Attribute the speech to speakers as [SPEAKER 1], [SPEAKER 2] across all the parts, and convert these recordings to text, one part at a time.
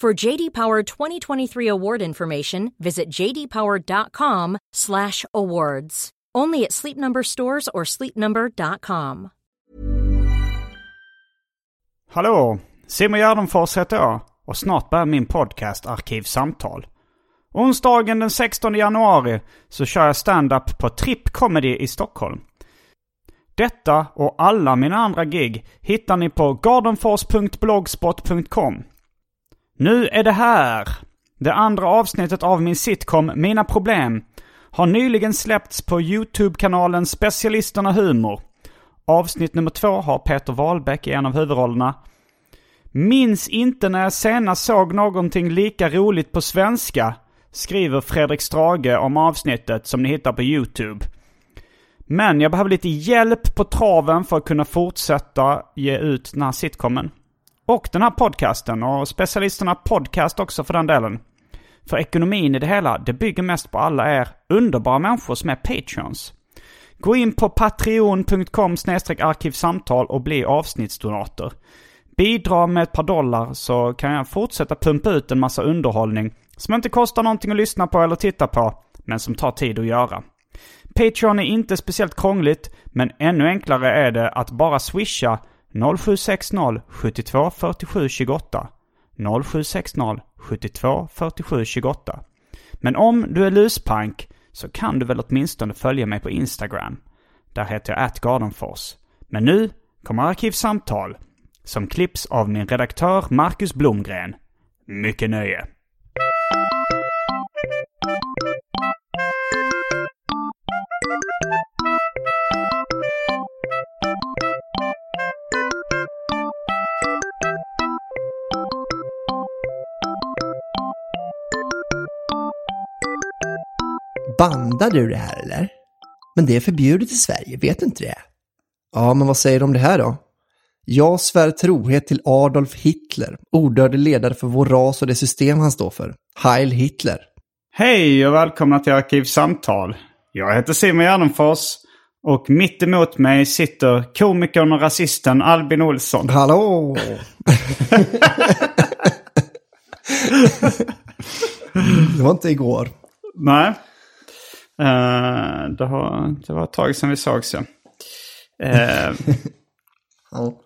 [SPEAKER 1] For JD Power 2023 award information, visit jdpower.com/awards. Only at Sleep Number stores or sleepnumber.com.
[SPEAKER 2] Hallå! Simon Gärdenfors heter jag och snart börjar min podcast Arkivsamtal. Onsdagen den 16 januari så kör jag stand-up på Trip Comedy i Stockholm. Detta och alla mina andra gig hittar ni på gardenfors.blogspot.com. Nu är det här! Det andra avsnittet av min sitcom Mina Problem har nyligen släppts på YouTube-kanalen Specialisterna Humor. Avsnitt nummer två har Peter Wahlbeck i en av huvudrollerna. Minns inte när jag senast såg någonting lika roligt på svenska, skriver Fredrik Strage om avsnittet som ni hittar på YouTube. Men jag behöver lite hjälp på traven för att kunna fortsätta ge ut den här sitcomen. Och den här podcasten och specialisterna podcast också för den delen. För ekonomin i det hela, det bygger mest på alla er underbara människor som är patreons. Gå in på patreon.com arkivsamtal och bli avsnittsdonator. Bidra med ett par dollar så kan jag fortsätta pumpa ut en massa underhållning som inte kostar någonting att lyssna på eller titta på, men som tar tid att göra. Patreon är inte speciellt krångligt, men ännu enklare är det att bara swisha 0760 72 47 28 0760 72 47 28. Men om du är luspank så kan du väl åtminstone följa mig på Instagram. Där heter jag atgardenfors. Men nu kommer Arkivsamtal som klipps av min redaktör Marcus Blomgren. Mycket nöje!
[SPEAKER 3] Bandar du det här eller? Men det är förbjudet i Sverige, vet du inte det? Ja, men vad säger du om det här då? Jag svär trohet till Adolf Hitler, odödlig ledare för vår ras och det system han står för. Heil Hitler!
[SPEAKER 2] Hej och välkomna till Arkivsamtal. Jag heter Simon Gärdenfors och mitt emot mig sitter komikern och rasisten Albin Olsson.
[SPEAKER 3] Hallå! det var inte igår.
[SPEAKER 2] Nej. Uh, det, har, det var ett tag sedan vi sågs ja. Uh,
[SPEAKER 3] Ja.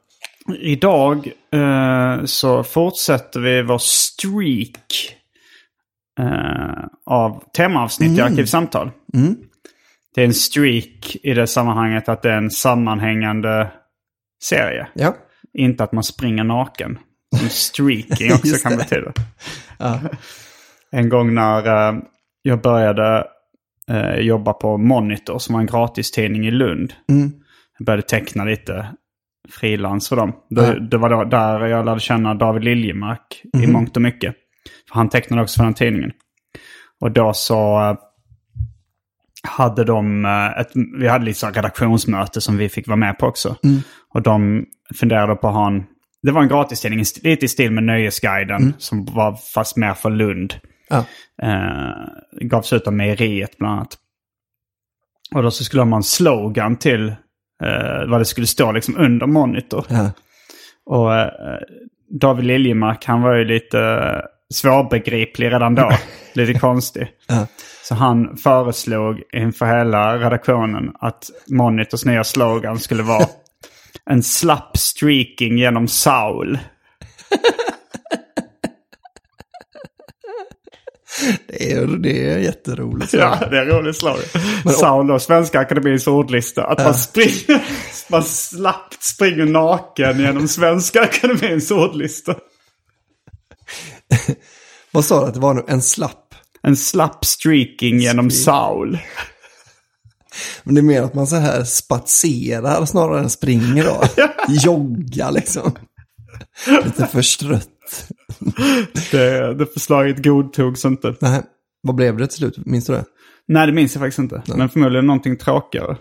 [SPEAKER 2] Idag uh, så fortsätter vi vår streak av temaavsnitt i Arkivsamtal.
[SPEAKER 3] Mm.
[SPEAKER 2] Det är en streak i det sammanhanget att det är en sammanhängande serie.
[SPEAKER 3] Ja.
[SPEAKER 2] Inte att man springer naken. Som streaking också kan betyda.
[SPEAKER 3] Ja.
[SPEAKER 2] En gång när eh, jag började eh, jobba på Monitor som var en gratistidning i Lund.
[SPEAKER 3] Mm.
[SPEAKER 2] Jag började teckna lite frilans för dem. Det,
[SPEAKER 3] Ja.
[SPEAKER 2] det var då, där jag lärde känna David Liljemark i
[SPEAKER 3] Mhm.
[SPEAKER 2] mångt och mycket. För han tecknade också för den tidningen. Och då så eh, hade de eh, ett, vi hade lite så redaktionsmöte som vi fick vara med på också.
[SPEAKER 3] Mm.
[SPEAKER 2] Och de funderade på att ha en, det var en gratistidning, lite i stil med Nöjesguiden, som var fast mer för Lund.
[SPEAKER 3] Ja.
[SPEAKER 2] Eh, gavs ut av mejeriet bland annat. Och då så skulle en slogan till eh, vad det skulle stå liksom under monitor.
[SPEAKER 3] Ja.
[SPEAKER 2] Och eh, David Liljemark han var ju lite eh, svårbegriplig redan då. lite konstig.
[SPEAKER 3] Ja.
[SPEAKER 2] Så han föreslog inför hela redaktionen att Monitors nya slogan skulle vara en slapp streaking genom Saul.
[SPEAKER 3] Det är, det är jätteroligt.
[SPEAKER 2] Ja, det är en rolig slag. Saul och Svenska Akademins ordlista. Att man springer, man slappt springer naken genom Svenska Akademins ordlista.
[SPEAKER 3] Vad sa du att det var nu? En slapp?
[SPEAKER 2] En slapp streaking genom Saul.
[SPEAKER 3] Men det är mer att man så här spatserar snarare än springer då. Jogga liksom. Lite förstrött.
[SPEAKER 2] Det, det förslaget godtogs inte.
[SPEAKER 3] Nej, vad blev det till slut? Minns du det?
[SPEAKER 2] Nej, det minns jag faktiskt inte. Men förmodligen någonting tråkigare.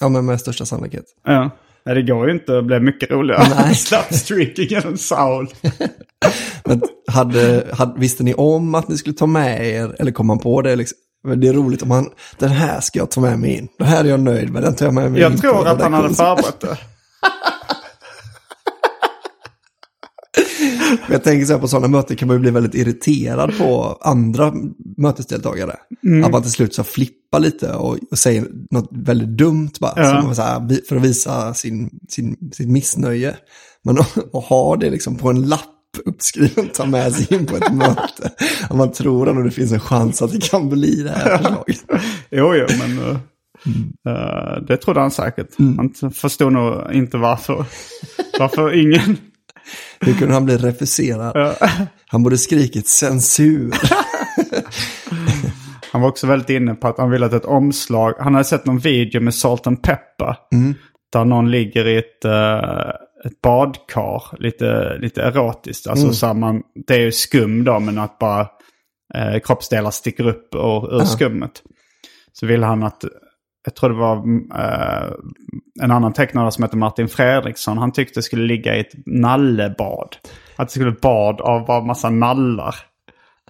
[SPEAKER 3] Ja, men med största sannolikhet.
[SPEAKER 2] Ja. Nej, det går ju inte. Det blev mycket roligare.
[SPEAKER 3] Nej.
[SPEAKER 2] Slapp streaking genom Saul.
[SPEAKER 3] Men hade, hade, visste ni om att ni skulle ta med er, eller kom man på det liksom? Det är roligt om man, den här ska jag ta med mig in. Den här är jag nöjd med, den tar jag med mig in.
[SPEAKER 2] Jag tror att han hade förberett det.
[SPEAKER 3] Jag tänker så här på sådana möten kan man ju bli väldigt irriterad på andra mötesdeltagare. Att man till slut så flippar lite och, och säger något väldigt dumt bara.
[SPEAKER 2] Ja.
[SPEAKER 3] Så här, för att visa sin, sin, sitt missnöje. Men att ha det liksom på en lapp uppskriven, ta med sig in på ett möte. Att man tror ändå det finns en chans att det kan bli det här förslaget.
[SPEAKER 2] Jo, jo, men uh, uh, det trodde han säkert. Han förstod nog inte varför. Varför ingen...
[SPEAKER 3] Hur kunde han bli refuserad? Han borde skrikit censur.
[SPEAKER 2] Han var också väldigt inne på att han ville att ett omslag... Han hade sett någon video med Salt and Pepper. Där någon ligger i ett, eh, ett badkar. Lite, lite erotiskt. Alltså så här man, det är ju skum då men att bara eh, kroppsdelar sticker upp ur, ur skummet. Så ville han att... Jag tror det var eh, en annan tecknare som heter Martin Fredriksson. Han tyckte det skulle ligga i ett nallebad. Att det skulle bad av bara massa nallar.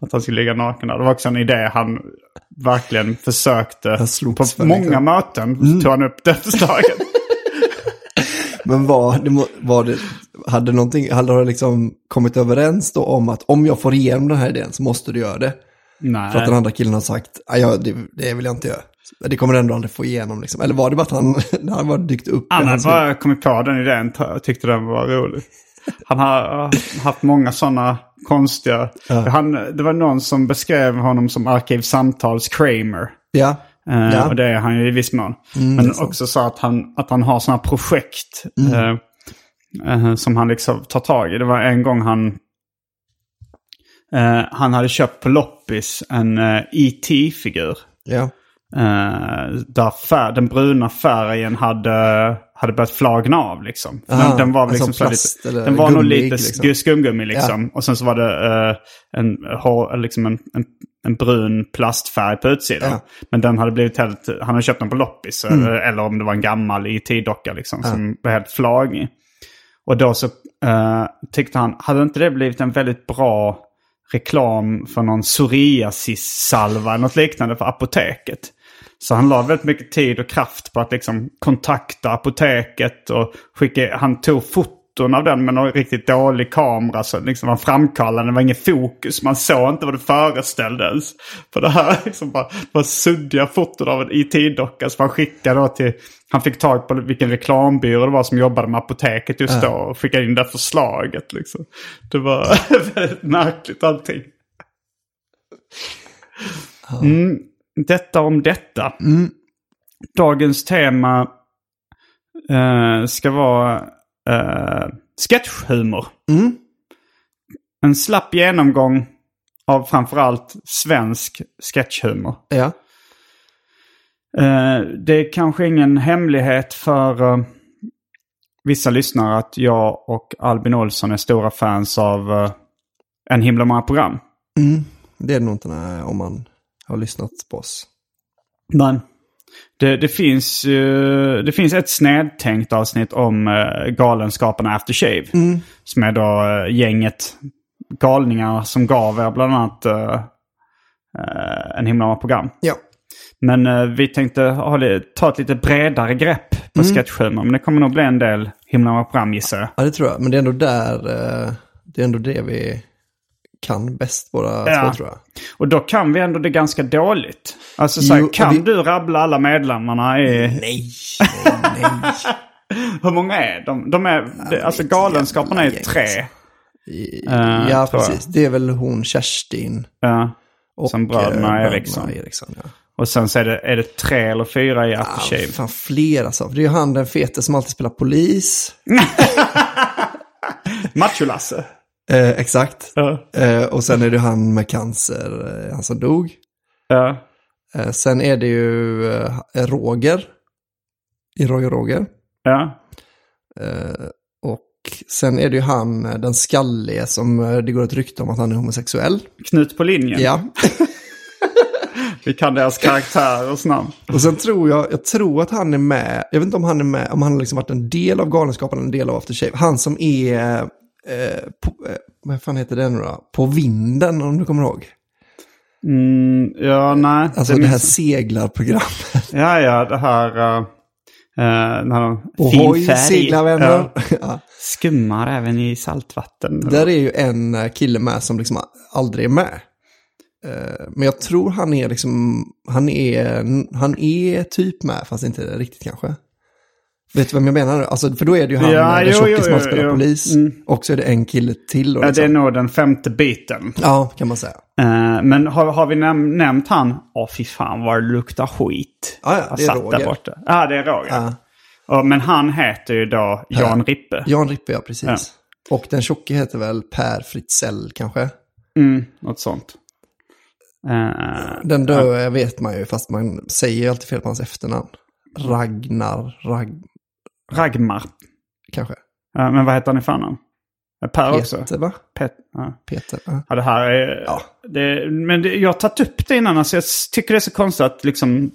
[SPEAKER 2] Att han skulle ligga naken där. Det var också en idé han verkligen försökte. På många möten tog han upp det förslaget.
[SPEAKER 3] Men var, det, var det, hade någonting, hade de liksom kommit överens då om att om jag får igenom den här idén så måste du göra det?
[SPEAKER 2] Nej.
[SPEAKER 3] För att den andra killen har sagt, "Nej, ja, det, det vill jag inte göra. Det kommer ändå aldrig få igenom liksom. Eller var det bara att han, när han var dykt upp?
[SPEAKER 2] Han hade bara kommit på den idén och tyckte den var rolig. Han har uh, haft många sådana konstiga... Han, det var någon som beskrev honom som Arkivsamtals Kramer.
[SPEAKER 3] Ja,
[SPEAKER 2] Eh,
[SPEAKER 3] Ja.
[SPEAKER 2] Och det är han ju i viss mån. Men också så att han, att han har sådana projekt eh, eh, som han liksom tar tag i. Det var en gång han... han hade köpt på loppis en uh, E.T.-figur.
[SPEAKER 3] ja.
[SPEAKER 2] Uh, där fär, den bruna färgen hade, hade börjat flagna av liksom.
[SPEAKER 3] Aha,
[SPEAKER 2] den, den var väl liksom så
[SPEAKER 3] plast
[SPEAKER 2] lite, den var nog
[SPEAKER 3] gummig,
[SPEAKER 2] lite
[SPEAKER 3] liksom.
[SPEAKER 2] sk- skumgummi liksom. Och sen så var det eh, en, hår- liksom en, en, en brun plastfärg på utsidan.
[SPEAKER 3] Ja. Mm.
[SPEAKER 2] Men den hade blivit helt, han hade köpt den på loppis. Eller, eller om det var en gammal IT-docka liksom. Som var helt flagig. Och då så eh, tyckte han, hade inte det blivit en väldigt bra reklam för någon psoriasis-salva eller något liknande för apoteket? Så han la väldigt mycket tid och kraft på att liksom kontakta apoteket och skicka, han tog foton av den med någon riktigt dålig kamera. Så liksom var framkallande, det var ingen fokus, man såg inte vad det föreställde ens. För det här liksom bara, bara suddiga foton av en IT-docka som han skickade då till, han fick tag på vilken reklambyrå det var som jobbade med apoteket just då och skickade in det förslaget liksom. Det var väldigt märkligt allting. Mm, detta om detta. Dagens tema eh, ska vara eh, sketchhumor. En slapp genomgång av framförallt svensk sketchhumor.
[SPEAKER 3] Ja.
[SPEAKER 2] Eh, det är kanske ingen hemlighet för eh, vissa lyssnare att jag och Albin Olsson är stora fans av eh, en himla många program.
[SPEAKER 3] Det är det nog inte nej, om man har lyssnat på oss.
[SPEAKER 2] Nej. Det, det, finns, det finns ett snedtänkt avsnitt om uh, Galenskaparna After Shave. Som är då eh, gänget galningar som gav er bland annat eh, eh, en himla program.
[SPEAKER 3] Ja.
[SPEAKER 2] Men eh, vi tänkte ta ett lite bredare grepp på sketchhumor. Men det kommer nog bli en del himla program gissar jag.
[SPEAKER 3] ja, det tror jag. Men det är ändå där, eh, det är ändå det vi kan bäst båda
[SPEAKER 2] Ja.
[SPEAKER 3] två tror jag.
[SPEAKER 2] Och då kan vi ändå det ganska dåligt. Alltså så här,
[SPEAKER 3] Jo,
[SPEAKER 2] kan
[SPEAKER 3] vi-
[SPEAKER 2] du rabbla alla medlemmarna i...
[SPEAKER 3] Nej, nej, nej.
[SPEAKER 2] Hur många är de? de är, det, alltså Galenskaparna är tre.
[SPEAKER 3] I-
[SPEAKER 2] Eh,
[SPEAKER 3] ja, precis. Det är väl hon Kerstin.
[SPEAKER 2] Ja.
[SPEAKER 3] Och,
[SPEAKER 2] Som bröderna
[SPEAKER 3] eh,
[SPEAKER 2] Eriksson.
[SPEAKER 3] Eriksson ja.
[SPEAKER 2] Och sen så är det, är det tre eller fyra i Aftershave.
[SPEAKER 3] fan, fler alltså. Det är ju han den fete som alltid spelar polis.
[SPEAKER 2] Macho-Lasse.
[SPEAKER 3] Eh, exakt.
[SPEAKER 2] Ja.
[SPEAKER 3] Eh, och sen är det han med cancer, eh, han som dog.
[SPEAKER 2] Ja.
[SPEAKER 3] Eh, sen är det ju eh, Roger. I Roy och Roger.
[SPEAKER 2] Ja.
[SPEAKER 3] Eh, och sen är det ju han, den skallige, som det går ett rykte om att han är homosexuell.
[SPEAKER 2] Knut på linjen.
[SPEAKER 3] Ja.
[SPEAKER 2] Vi kan deras karaktärers namn.
[SPEAKER 3] Och sen tror jag, jag tror att han är med, jag vet inte om han är med, om han har liksom varit en del av Galenskapen, en del av After Shave. Han som är, eh, på, eh, vad fan heter det nu då? På vinden, om du kommer ihåg.
[SPEAKER 2] Mm, ja, nej.
[SPEAKER 3] Alltså det, här
[SPEAKER 2] minns-
[SPEAKER 3] seglarprogrammet.
[SPEAKER 2] Ja, ja, det här... Uh, uh, fin färg.
[SPEAKER 3] seglarvänner.
[SPEAKER 2] Ja. Skummar även i saltvatten.
[SPEAKER 3] Där är ju en eh, kille med som liksom aldrig är med. Men jag tror han är liksom, han är, han är typ med, fast inte riktigt kanske. Vet du vem jag menar? Alltså, för då är det ju han,
[SPEAKER 2] Ja,
[SPEAKER 3] den
[SPEAKER 2] jo,
[SPEAKER 3] tjockis
[SPEAKER 2] jo,
[SPEAKER 3] som spelar
[SPEAKER 2] jo.
[SPEAKER 3] polis.
[SPEAKER 2] Mm.
[SPEAKER 3] Och så är det en kille till. Då,
[SPEAKER 2] Ja, det är
[SPEAKER 3] liksom.
[SPEAKER 2] nog den femte biten.
[SPEAKER 3] ja, kan man säga.
[SPEAKER 2] Eh, men har, har vi näm- nämnt han? Åh, fy fan vad det luktar skit.
[SPEAKER 3] Ja, ja, det är Roger.
[SPEAKER 2] där borta. Ja, det är Roger.
[SPEAKER 3] Ja.
[SPEAKER 2] Ja, men han heter ju då Jan Rippe.
[SPEAKER 3] Jan Rippe, ja precis.
[SPEAKER 2] Ja.
[SPEAKER 3] Och den tjocke heter väl Per Fritzell kanske.
[SPEAKER 2] Mm, något sånt. Eh,
[SPEAKER 3] Den döde vet man ju, fast man säger alltid fel på hans efternamn. Ragnar, Rag,
[SPEAKER 2] Ragmar.
[SPEAKER 3] kanske.
[SPEAKER 2] Eh, men vad heter han i förnamn? Eh, Per också?
[SPEAKER 3] Peter, va?
[SPEAKER 2] Pet, ja.
[SPEAKER 3] Peter. Ja.
[SPEAKER 2] Ja, det här är...
[SPEAKER 3] Ja.
[SPEAKER 2] Det, men det, jag har tagit upp det innan. Alltså jag tycker det är så konstigt att liksom...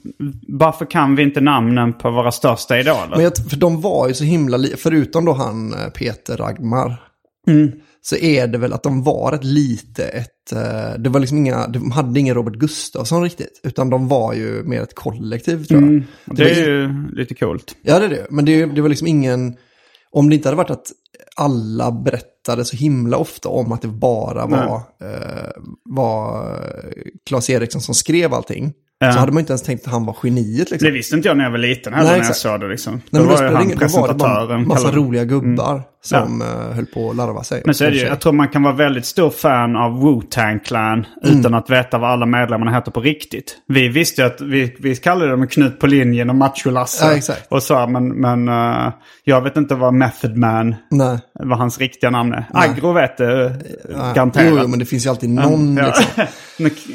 [SPEAKER 2] Varför kan vi inte namnen på våra största idoler?
[SPEAKER 3] Men jag, för de var ju så himla förutom då han eh, Peter Ragmar.
[SPEAKER 2] Mm.
[SPEAKER 3] Så är det väl att de var ett lite ett, eh, det var liksom inga, de hade ingen Robert Gustafsson riktigt. Utan de var ju mer ett kollektiv tror jag.
[SPEAKER 2] Mm. Det
[SPEAKER 3] var
[SPEAKER 2] är ju lite coolt.
[SPEAKER 3] Ja det är det, men det, det var liksom ingen, om det inte hade varit att alla berättade så himla ofta om att det bara var, eh, var eh, Claes Eriksson som skrev allting.
[SPEAKER 2] Ja.
[SPEAKER 3] Så hade man inte ens tänkt att han var geniet liksom.
[SPEAKER 2] Det visste inte jag när jag var liten heller när jag såg det liksom.
[SPEAKER 3] Nej,
[SPEAKER 2] då var ju han
[SPEAKER 3] ingen- då var det bara
[SPEAKER 2] presentatören.
[SPEAKER 3] massa
[SPEAKER 2] kallad-
[SPEAKER 3] roliga gubbar som eh, höll på att larva sig.
[SPEAKER 2] Men så är det ju, jag tror man kan vara väldigt stor fan av Wu-Tang Clan utan att veta vad alla medlemmarna heter på riktigt. Vi visste ju att vi, vi kallade dem Knut på linjen och Macho-Lasse.
[SPEAKER 3] Ja, exakt.
[SPEAKER 2] Och så, men, men eh, jag vet inte vad Method Man,
[SPEAKER 3] Nej.
[SPEAKER 2] vad hans riktiga namn är.
[SPEAKER 3] Nej.
[SPEAKER 2] Agro vet det
[SPEAKER 3] Ja,
[SPEAKER 2] garanterat.
[SPEAKER 3] Jo, jo, men det finns ju alltid någon
[SPEAKER 2] Ja.
[SPEAKER 3] liksom.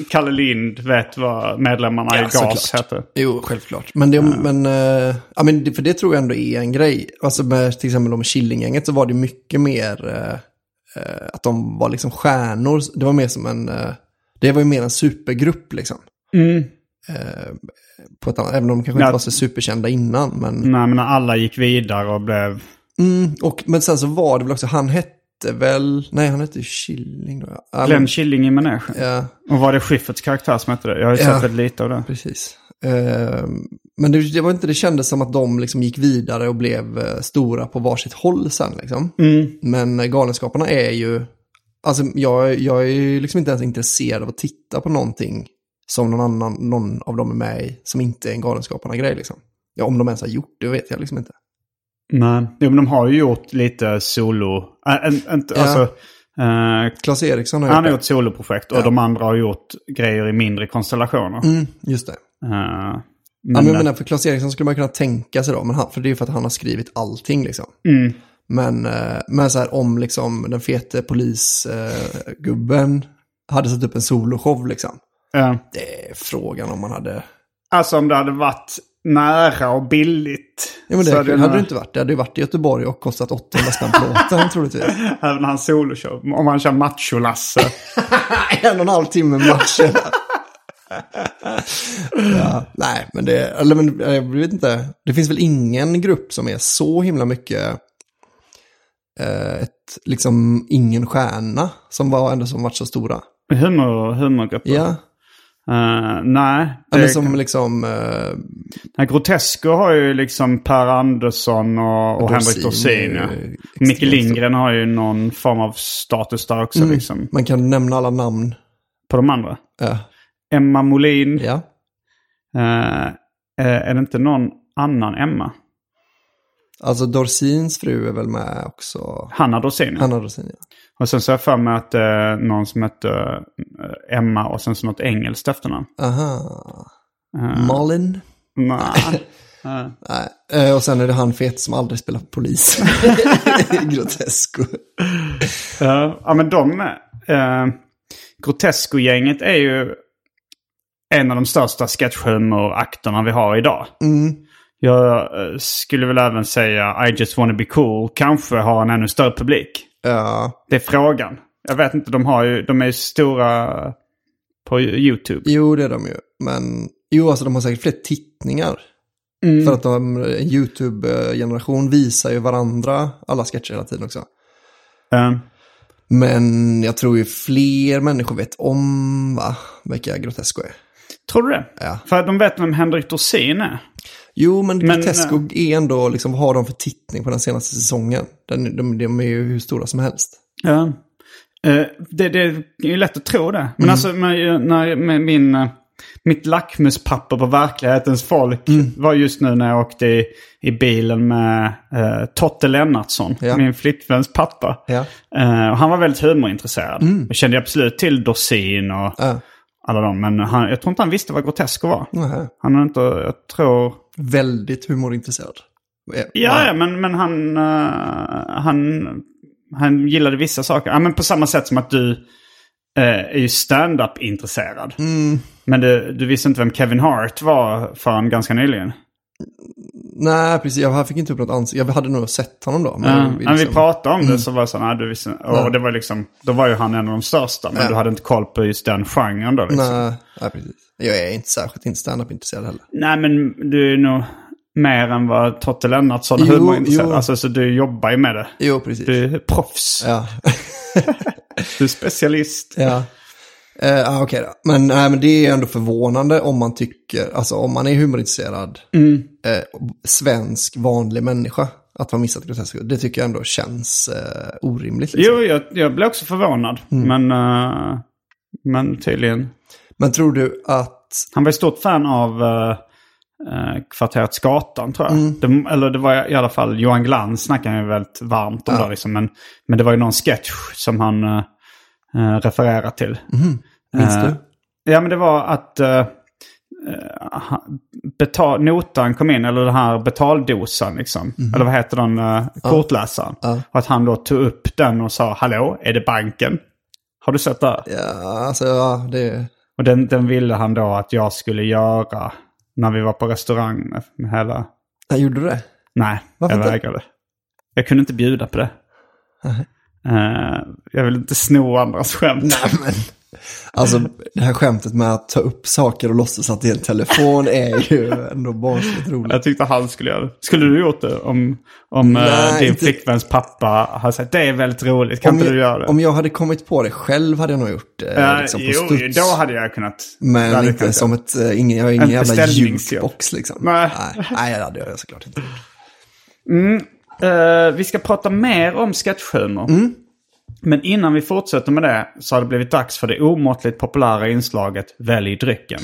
[SPEAKER 2] Kalle Lind vet vad medlemmarna
[SPEAKER 3] Ja,
[SPEAKER 2] i GAS
[SPEAKER 3] såklart.
[SPEAKER 2] heter.
[SPEAKER 3] Jo, självklart. Men, det, men, eh, ja, men det, för det tror jag ändå är en grej. Alltså med till exempel med Killinggänget så var det mycket mer eh, eh, att de var liksom stjärnor. Det var mer som en, eh, det var ju mer en supergrupp liksom.
[SPEAKER 2] Mm.
[SPEAKER 3] Eh, på ett annat, även om de kanske
[SPEAKER 2] Ja.
[SPEAKER 3] inte var så superkända innan. Men,
[SPEAKER 2] Nej, men alla gick vidare och blev...
[SPEAKER 3] mm, och, men sen så var det väl också, han hette väl, nej han hette Killing då. Ja,
[SPEAKER 2] Glenn Killing i manegen.
[SPEAKER 3] Ja,
[SPEAKER 2] Och var det Schyfferts karaktär som hette det? Jag har ju sett lite av det.
[SPEAKER 3] precis. Eh, men det, det var inte, det kändes som att de liksom gick vidare och blev eh, stora på varsitt håll sen liksom.
[SPEAKER 2] Mm.
[SPEAKER 3] Men eh, Galenskaparna är ju, alltså jag, jag är ju liksom inte ens intresserad av att titta på någonting som någon annan, någon av dem är med i, som inte är en Galenskaparna-grej liksom. Ja, om de ens har gjort det vet jag liksom inte.
[SPEAKER 2] Nej, jo, men de har ju gjort lite solo... Äh, en- inte-
[SPEAKER 3] Ja.
[SPEAKER 2] Alltså, eh,
[SPEAKER 3] Claes Eriksson har
[SPEAKER 2] han har
[SPEAKER 3] gjort
[SPEAKER 2] gjort soloprojekt och
[SPEAKER 3] Ja.
[SPEAKER 2] de andra har gjort grejer i mindre konstellationer.
[SPEAKER 3] Mm, just det.
[SPEAKER 2] Eh,
[SPEAKER 3] Men, ja, men jag menar, för Claes Eriksson skulle man kunna tänka sig då, men han, för det är ju för att han har skrivit allting liksom.
[SPEAKER 2] mm,
[SPEAKER 3] Men, eh, men så här om liksom den fete polisgubben hade satt upp en soloshow liksom.
[SPEAKER 2] ja.
[SPEAKER 3] Det är frågan om man hade...
[SPEAKER 2] Alltså om det hade varit nära och billigt.
[SPEAKER 3] Ja, men det
[SPEAKER 2] så
[SPEAKER 3] hade,
[SPEAKER 2] nog-
[SPEAKER 3] det inte varit. Det hade ju varit i Göteborg och kostat 800 spänn plåten troligtvis.
[SPEAKER 2] Även hans soloshow. Om han kör Macho-Lasse.
[SPEAKER 3] en och en halv timme matchen. ja, nej, men det, eller men jag vet inte. Det finns väl ingen grupp som är så himla mycket eh, ett, liksom ingen stjärna som var ändå som varit så stora.
[SPEAKER 2] Humor, humorgrupper.
[SPEAKER 3] Ja,
[SPEAKER 2] Eh, nej. det
[SPEAKER 3] som liksom, eh,
[SPEAKER 2] Nej, Grotesco har ju liksom Per Andersson och, och Henrik Dorsin. Ja. Micke Lindgren har ju någon form av status där också.
[SPEAKER 3] Mm.
[SPEAKER 2] Liksom,
[SPEAKER 3] Man kan nämna alla namn.
[SPEAKER 2] på de andra.
[SPEAKER 3] Ja,
[SPEAKER 2] Emma Molin.
[SPEAKER 3] ja.
[SPEAKER 2] Eh, är det inte någon annan Emma?
[SPEAKER 3] Alltså Dorsins fru är väl med också.
[SPEAKER 2] Hanna Dorsin. ja.
[SPEAKER 3] Hanna Dorsin, ja.
[SPEAKER 2] Och sen så har jag för mig att eh, någon som hette Emma och sen så något engelskt efternamn.
[SPEAKER 3] Aha.
[SPEAKER 2] Eh,
[SPEAKER 3] Malin?
[SPEAKER 2] Nej.
[SPEAKER 3] Nej. Och sen är det han fet som aldrig spelar polis. Grotesco.
[SPEAKER 2] Ja men de, uh, Grotesco-gänget är ju en av de största sketchhumorakterna vi har idag.
[SPEAKER 3] Mm.
[SPEAKER 2] Jag eh, skulle väl även säga I just wanna be cool kanske har en ännu större publik.
[SPEAKER 3] Ja.
[SPEAKER 2] Det är frågan. Jag vet inte, de, har ju, de är ju stora på YouTube.
[SPEAKER 3] Jo, det är de ju. Men jo, alltså de har säkert fler tittningar.
[SPEAKER 2] Mm.
[SPEAKER 3] För att de, en YouTube-generation visar ju varandra alla sketcher hela tiden också.
[SPEAKER 2] Eh,
[SPEAKER 3] Men jag tror ju fler människor vet om va, vilka Grotesco är.
[SPEAKER 2] Tror du det?
[SPEAKER 3] Ja.
[SPEAKER 2] För att de vet vem Henrik Dorsin är.
[SPEAKER 3] Jo, men,
[SPEAKER 2] Men,
[SPEAKER 3] Grotesco är ändå, liksom, vad har de för tittning på den senaste säsongen? Den, de, de är ju hur stora som helst.
[SPEAKER 2] Ja. Eh, det, det är ju lätt att tro det. Men alltså med, när, med min, eh, mitt lackmuspapper på verklighetens folk var just nu när jag åkte i, i bilen med uh, Totte Lennartsson,
[SPEAKER 3] Ja.
[SPEAKER 2] min flickväns pappa.
[SPEAKER 3] Ja.
[SPEAKER 2] Eh, och han var väldigt humorintresserad. Jag kände absolut till Dorsin och. Alla dem. Men han, jag tror inte han visste vad Grotesco var.
[SPEAKER 3] Nähä.
[SPEAKER 2] Han har inte, jag tror...
[SPEAKER 3] Väldigt humorintresserad. Eh,
[SPEAKER 2] Ja, ja men, men han, eh, han, han gillade vissa saker. Ja, men på samma sätt som att du eh, är ju stand-up-intresserad. Men du, du visste inte vem Kevin Hart var förrän ganska nyligen.
[SPEAKER 3] Nej, precis. Jag fick inte upp något ansikte. Jag hade nog sett honom då. Men
[SPEAKER 2] När vi
[SPEAKER 3] liksom-
[SPEAKER 2] pratade om det så var det så nej, du visste, och det var liksom, då var ju han en av de största. Men du hade inte koll på just den genren då liksom.
[SPEAKER 3] Nej, nej, precis. Jag är inte särskilt inte stand-up-intresserad heller.
[SPEAKER 2] Nej men du är nog mer än vad Totte Lennartsson är humorintresserad. Alltså så du jobbar ju med det.
[SPEAKER 3] Jo, precis.
[SPEAKER 2] Du är proffs.
[SPEAKER 3] Ja.
[SPEAKER 2] Du är specialist.
[SPEAKER 3] Ja. Eh, ja, Okej då. Men, nej, men det är ändå förvånande om man tycker, alltså om man är humorintresserad, eh, svensk vanlig människa, att man missat Grotesco. Det tycker jag ändå känns eh, orimligt. Liksom.
[SPEAKER 2] Jo, jag, jag blev också förvånad. Men, eh, men tydligen.
[SPEAKER 3] Men tror du att,
[SPEAKER 2] Han var ett stort fan av uh, Kvarteret Skatan tror jag. Det, eller det var i alla fall Johan Glans snackade ju väldigt varmt om
[SPEAKER 3] Ja.
[SPEAKER 2] det. Liksom. Men, men det var ju någon sketch som han uh, refererade till.
[SPEAKER 3] Minns
[SPEAKER 2] Eh,
[SPEAKER 3] du?
[SPEAKER 2] Ja, men det var att uh, betal, notan kom in, eller den här betaldosan liksom. Eller vad heter den? Uh, kortläsaren.
[SPEAKER 3] Ja.
[SPEAKER 2] Och att han då tog upp den och sa hallå, är det banken? Har du sett det?
[SPEAKER 3] Ja, alltså ja, det...
[SPEAKER 2] Och den, den ville han då att jag skulle göra när vi var på restaurang med, med hela...
[SPEAKER 3] Jag gjorde du det?
[SPEAKER 2] Nej,
[SPEAKER 3] Varför
[SPEAKER 2] jag
[SPEAKER 3] inte?
[SPEAKER 2] vägrade. Jag kunde inte bjuda på det. Eh, jag vill inte sno andras skämt.
[SPEAKER 3] Nej, men... Alltså, det här skämtet med att ta upp saker och låtsas att det är en telefon är ju ändå barnsligt roligt.
[SPEAKER 2] Jag tyckte han skulle göra det. Skulle du gjort det om, om eh,
[SPEAKER 3] Nej,
[SPEAKER 2] din
[SPEAKER 3] inte-
[SPEAKER 2] flickväns pappa hade sagt det är väldigt roligt, kan
[SPEAKER 3] Om
[SPEAKER 2] inte du göra det?
[SPEAKER 3] om jag hade kommit på det själv hade jag nog gjort det.
[SPEAKER 2] Eh,
[SPEAKER 3] liksom,
[SPEAKER 2] jo,
[SPEAKER 3] studs.
[SPEAKER 2] då hade jag kunnat.
[SPEAKER 3] Men inte
[SPEAKER 2] kunnat
[SPEAKER 3] som ett, uh, ingen, jag har ingen
[SPEAKER 2] En
[SPEAKER 3] jävla jukebox liksom.
[SPEAKER 2] Nej.
[SPEAKER 3] Nej, det hade jag såklart inte.
[SPEAKER 2] Eh, vi ska prata mer om sketchhumor.
[SPEAKER 3] Mm.
[SPEAKER 2] Men innan vi fortsätter med det så har det blivit dags för det omåttligt populära inslaget Välj drycken.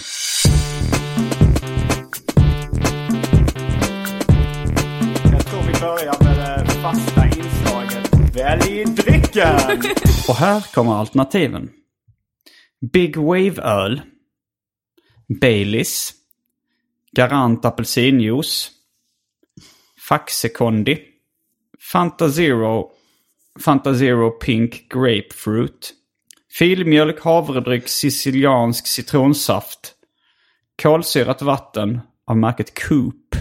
[SPEAKER 2] Jag tror vi börjar med det fasta inslaget Välj drycken! Och här kommer alternativen. Big Wave-öl. Baileys. Garant apelsinjuice. Faxe-kondi. Fanta Zero. Fanta Zero Pink Grapefruit. Filmjölk, havredryck, siciliansk citronsaft. Kolsyrat vatten av märket Coop.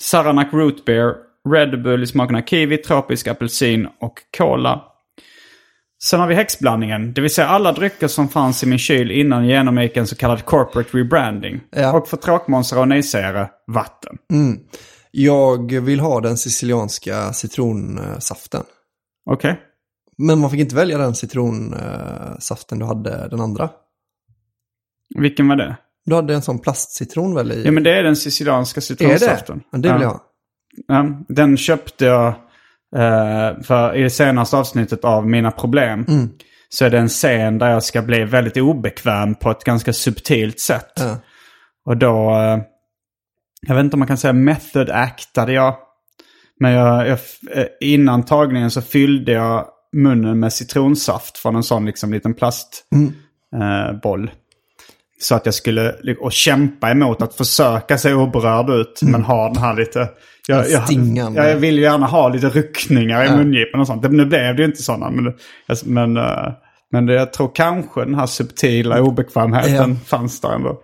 [SPEAKER 2] Saranac Root Beer. Red Bull i smakerna kiwi, tropisk apelsin och cola. Sen har vi häxblandningen, det vill säga alla drycker som fanns i min kyl innan jag genomgick en så kallad corporate rebranding.
[SPEAKER 3] Ja.
[SPEAKER 2] Och för tråkmånsar och nejsägare, vatten.
[SPEAKER 3] Jag vill ha den sicilianska citronsaften.
[SPEAKER 2] Okej?
[SPEAKER 3] Men man fick inte välja den citronsaften du hade den andra.
[SPEAKER 2] Vilken var det?
[SPEAKER 3] Du hade en sån plastcitron väl i?
[SPEAKER 2] Ja men det är den sicilianska
[SPEAKER 3] är
[SPEAKER 2] citronsaften.
[SPEAKER 3] det? Men det vill jag ha.
[SPEAKER 2] Ja, den köpte jag eh, för i det senaste avsnittet av Mina Problem.
[SPEAKER 3] Mm.
[SPEAKER 2] Så är det en scen där jag ska bli väldigt obekväm på ett ganska subtilt sätt.
[SPEAKER 3] Ja.
[SPEAKER 2] Och då, eh, jag vet inte om man kan säga method actade jag Men jag, jag, eh, innan tagningen så fyllde jag munnen med citronsaft från en sån liksom liten plastboll. Eh, boll. så att jag skulle och kämpa emot att försöka se oberörd ut. Men ha den här lite... Jag, jag, jag, jag vill ju gärna ha lite ryckningar i mungipan och sånt. Nu blev det ju inte sådana. Men, men, eh, men jag tror kanske den här subtila obekvämheten
[SPEAKER 3] Ja.
[SPEAKER 2] fanns där ändå.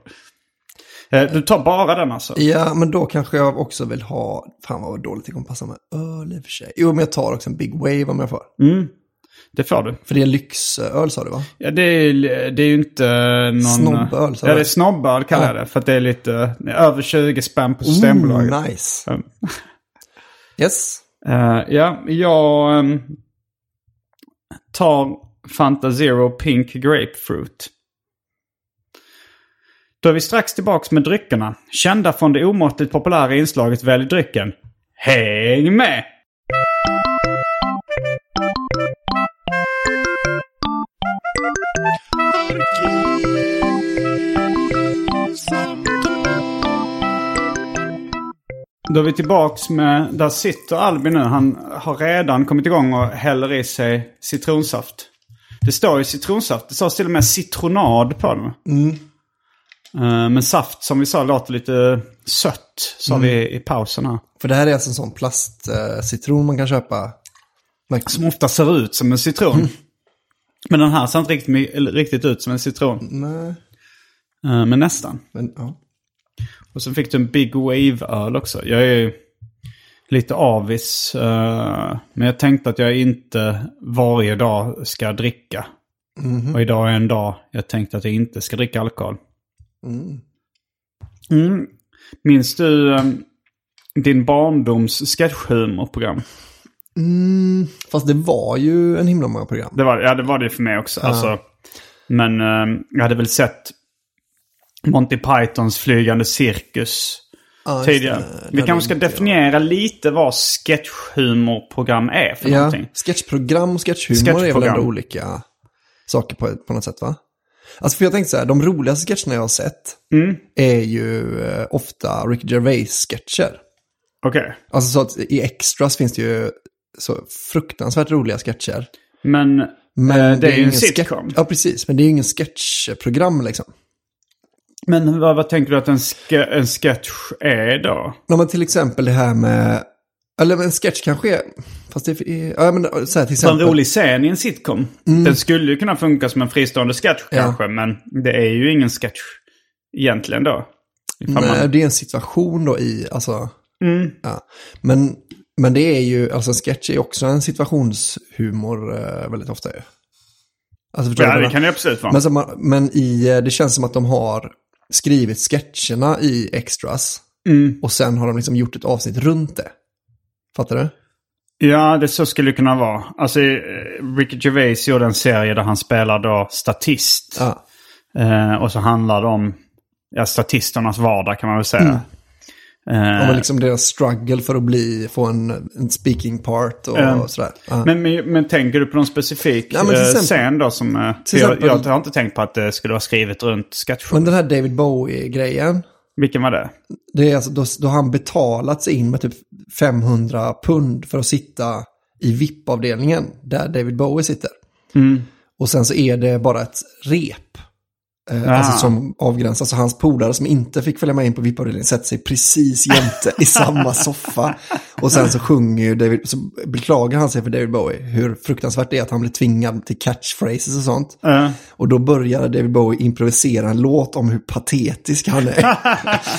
[SPEAKER 2] Eh, Du tar bara den alltså?
[SPEAKER 3] Ja, men då kanske jag också vill ha, fan vad dåligt det kommer passa med öl i och för sig. Jo, men jag tar också en Big Wave om jag får.
[SPEAKER 2] Det får du.
[SPEAKER 3] För det är en lyxöl sa du va?
[SPEAKER 2] Ja, det är, det är ju inte någon...
[SPEAKER 3] Snobböl, sa
[SPEAKER 2] Ja,
[SPEAKER 3] du?
[SPEAKER 2] det är snobböl kallar jag det. För att det är lite över 20 spänn på Systembolaget.
[SPEAKER 3] Ooh, nice.
[SPEAKER 2] Mm.
[SPEAKER 3] Yes.
[SPEAKER 2] Eh, ja, jag ehm, tar Fanta Zero Pink Grapefruit. Då är vi strax tillbaks med dryckerna. Kända från det omåttligt populära inslaget Välj drycken. Häng med! Då är vi tillbaks med, där sitter Albin nu. Han har redan kommit igång och häller i sig citronsaft. Det står ju citronsaft. Det står till och med citronad på den. Mm. Men saft som vi sa låter lite sött, sa vi i pausen här.
[SPEAKER 3] För det här är alltså en sån plastcitron man kan köpa.
[SPEAKER 2] Som ofta ser ut som en citron. Men den här ser inte riktigt, riktigt ut som en citron.
[SPEAKER 3] Nej,
[SPEAKER 2] Eh, Men nästan.
[SPEAKER 3] men ja.
[SPEAKER 2] Och så fick du en Big Wave-öl också. Jag är lite avis. eh, men jag tänkte att jag inte varje dag ska dricka. Och idag är en dag jag tänkte att jag inte ska dricka alkohol. Mm. Minns du eh, din barndoms sketchhumorprogram?
[SPEAKER 3] Mm, fast det var ju en himla många program.
[SPEAKER 2] Det var, ja, det var det för mig också. Alltså, men eh, jag hade väl sett Monty Pythons flygande cirkus
[SPEAKER 3] Ja,
[SPEAKER 2] tidigare. Vi kanske ska
[SPEAKER 3] inte jag.
[SPEAKER 2] definiera lite vad sketchhumorprogram är för
[SPEAKER 3] Ja,
[SPEAKER 2] någonting.
[SPEAKER 3] sketchprogram och sketchhumor är väl
[SPEAKER 2] Sketchprogram.
[SPEAKER 3] ändå olika saker på, på något sätt va? Alltså för jag tänkte så här, de roligaste sketcherna jag har sett
[SPEAKER 2] Mm.
[SPEAKER 3] är ju eh, ofta Ricky Gervais-sketcher.
[SPEAKER 2] Okej.
[SPEAKER 3] Alltså så att i Extras finns det ju så fruktansvärt roliga sketcher.
[SPEAKER 2] Men,
[SPEAKER 3] Men
[SPEAKER 2] eh, det är ju en sitcom.
[SPEAKER 3] Ja, precis. Men det är ju ingen sketchprogram liksom.
[SPEAKER 2] Men vad, vad tänker du att en, ske, en sketch är då?
[SPEAKER 3] Ja, men till exempel det här med... Eller en sketch kanske är... Fast det är... Ja, men så här till
[SPEAKER 2] Så en
[SPEAKER 3] exempel...
[SPEAKER 2] rolig scen i en sitcom. Den skulle ju kunna funka som en fristående sketch
[SPEAKER 3] Ja.
[SPEAKER 2] kanske. Men det är ju ingen sketch egentligen då.
[SPEAKER 3] Nej,
[SPEAKER 2] man-
[SPEAKER 3] det är en situation då i... Alltså...
[SPEAKER 2] Mm.
[SPEAKER 3] Ja. Men, men det är ju... Alltså en sketch är också en situationshumor eh, väldigt ofta ju. Alltså
[SPEAKER 2] Ja, det kan det absolut vara.
[SPEAKER 3] Men, man, men i, eh, det känns som att de har skrivit sketcherna i Extras.
[SPEAKER 2] Mm.
[SPEAKER 3] Och sen har de liksom gjort ett avsnitt runt det. Fattar du?
[SPEAKER 2] Ja, det så skulle det kunna vara. Alltså, eh, Ricky Gervais gjorde en serie där han spelar då statist.
[SPEAKER 3] Ja.
[SPEAKER 2] Eh, och så handlar det om ja, statisternas vardag kan man väl säga.
[SPEAKER 3] Mm.
[SPEAKER 2] Eh,
[SPEAKER 3] Och liksom deras struggle för att bli, få en, en speaking part och,
[SPEAKER 2] Ja.
[SPEAKER 3] sådär. Ja.
[SPEAKER 2] men, men, men tänker du på någon specifik
[SPEAKER 3] Ja,
[SPEAKER 2] eh,
[SPEAKER 3] exempel-
[SPEAKER 2] scen då som... eh, jag,
[SPEAKER 3] exempel-
[SPEAKER 2] jag har inte tänkt på att det skulle vara skrivet runt sketchshow.
[SPEAKER 3] Men den här David Bowie-grejen.
[SPEAKER 2] Vilken var det?
[SPEAKER 3] Det är alltså, då, då har han betalat sig in med typ 500 pund för att sitta i VIP-avdelningen där David Bowie sitter.
[SPEAKER 2] Mm.
[SPEAKER 3] Och sen så är det bara ett rep. Eh,
[SPEAKER 2] Ah.
[SPEAKER 3] alltså som avgränsas. Så hans polare som inte fick följa med in på VIP-avdelningen sätter sig precis jämte i samma soffa. Och sen så sjunger ju David, så beklagar han sig för David Bowie. Hur fruktansvärt det är att han blir tvingad till catchphrases och sånt.
[SPEAKER 2] Eh,
[SPEAKER 3] Och då börjar David Bowie improvisera en låt om hur patetisk han är.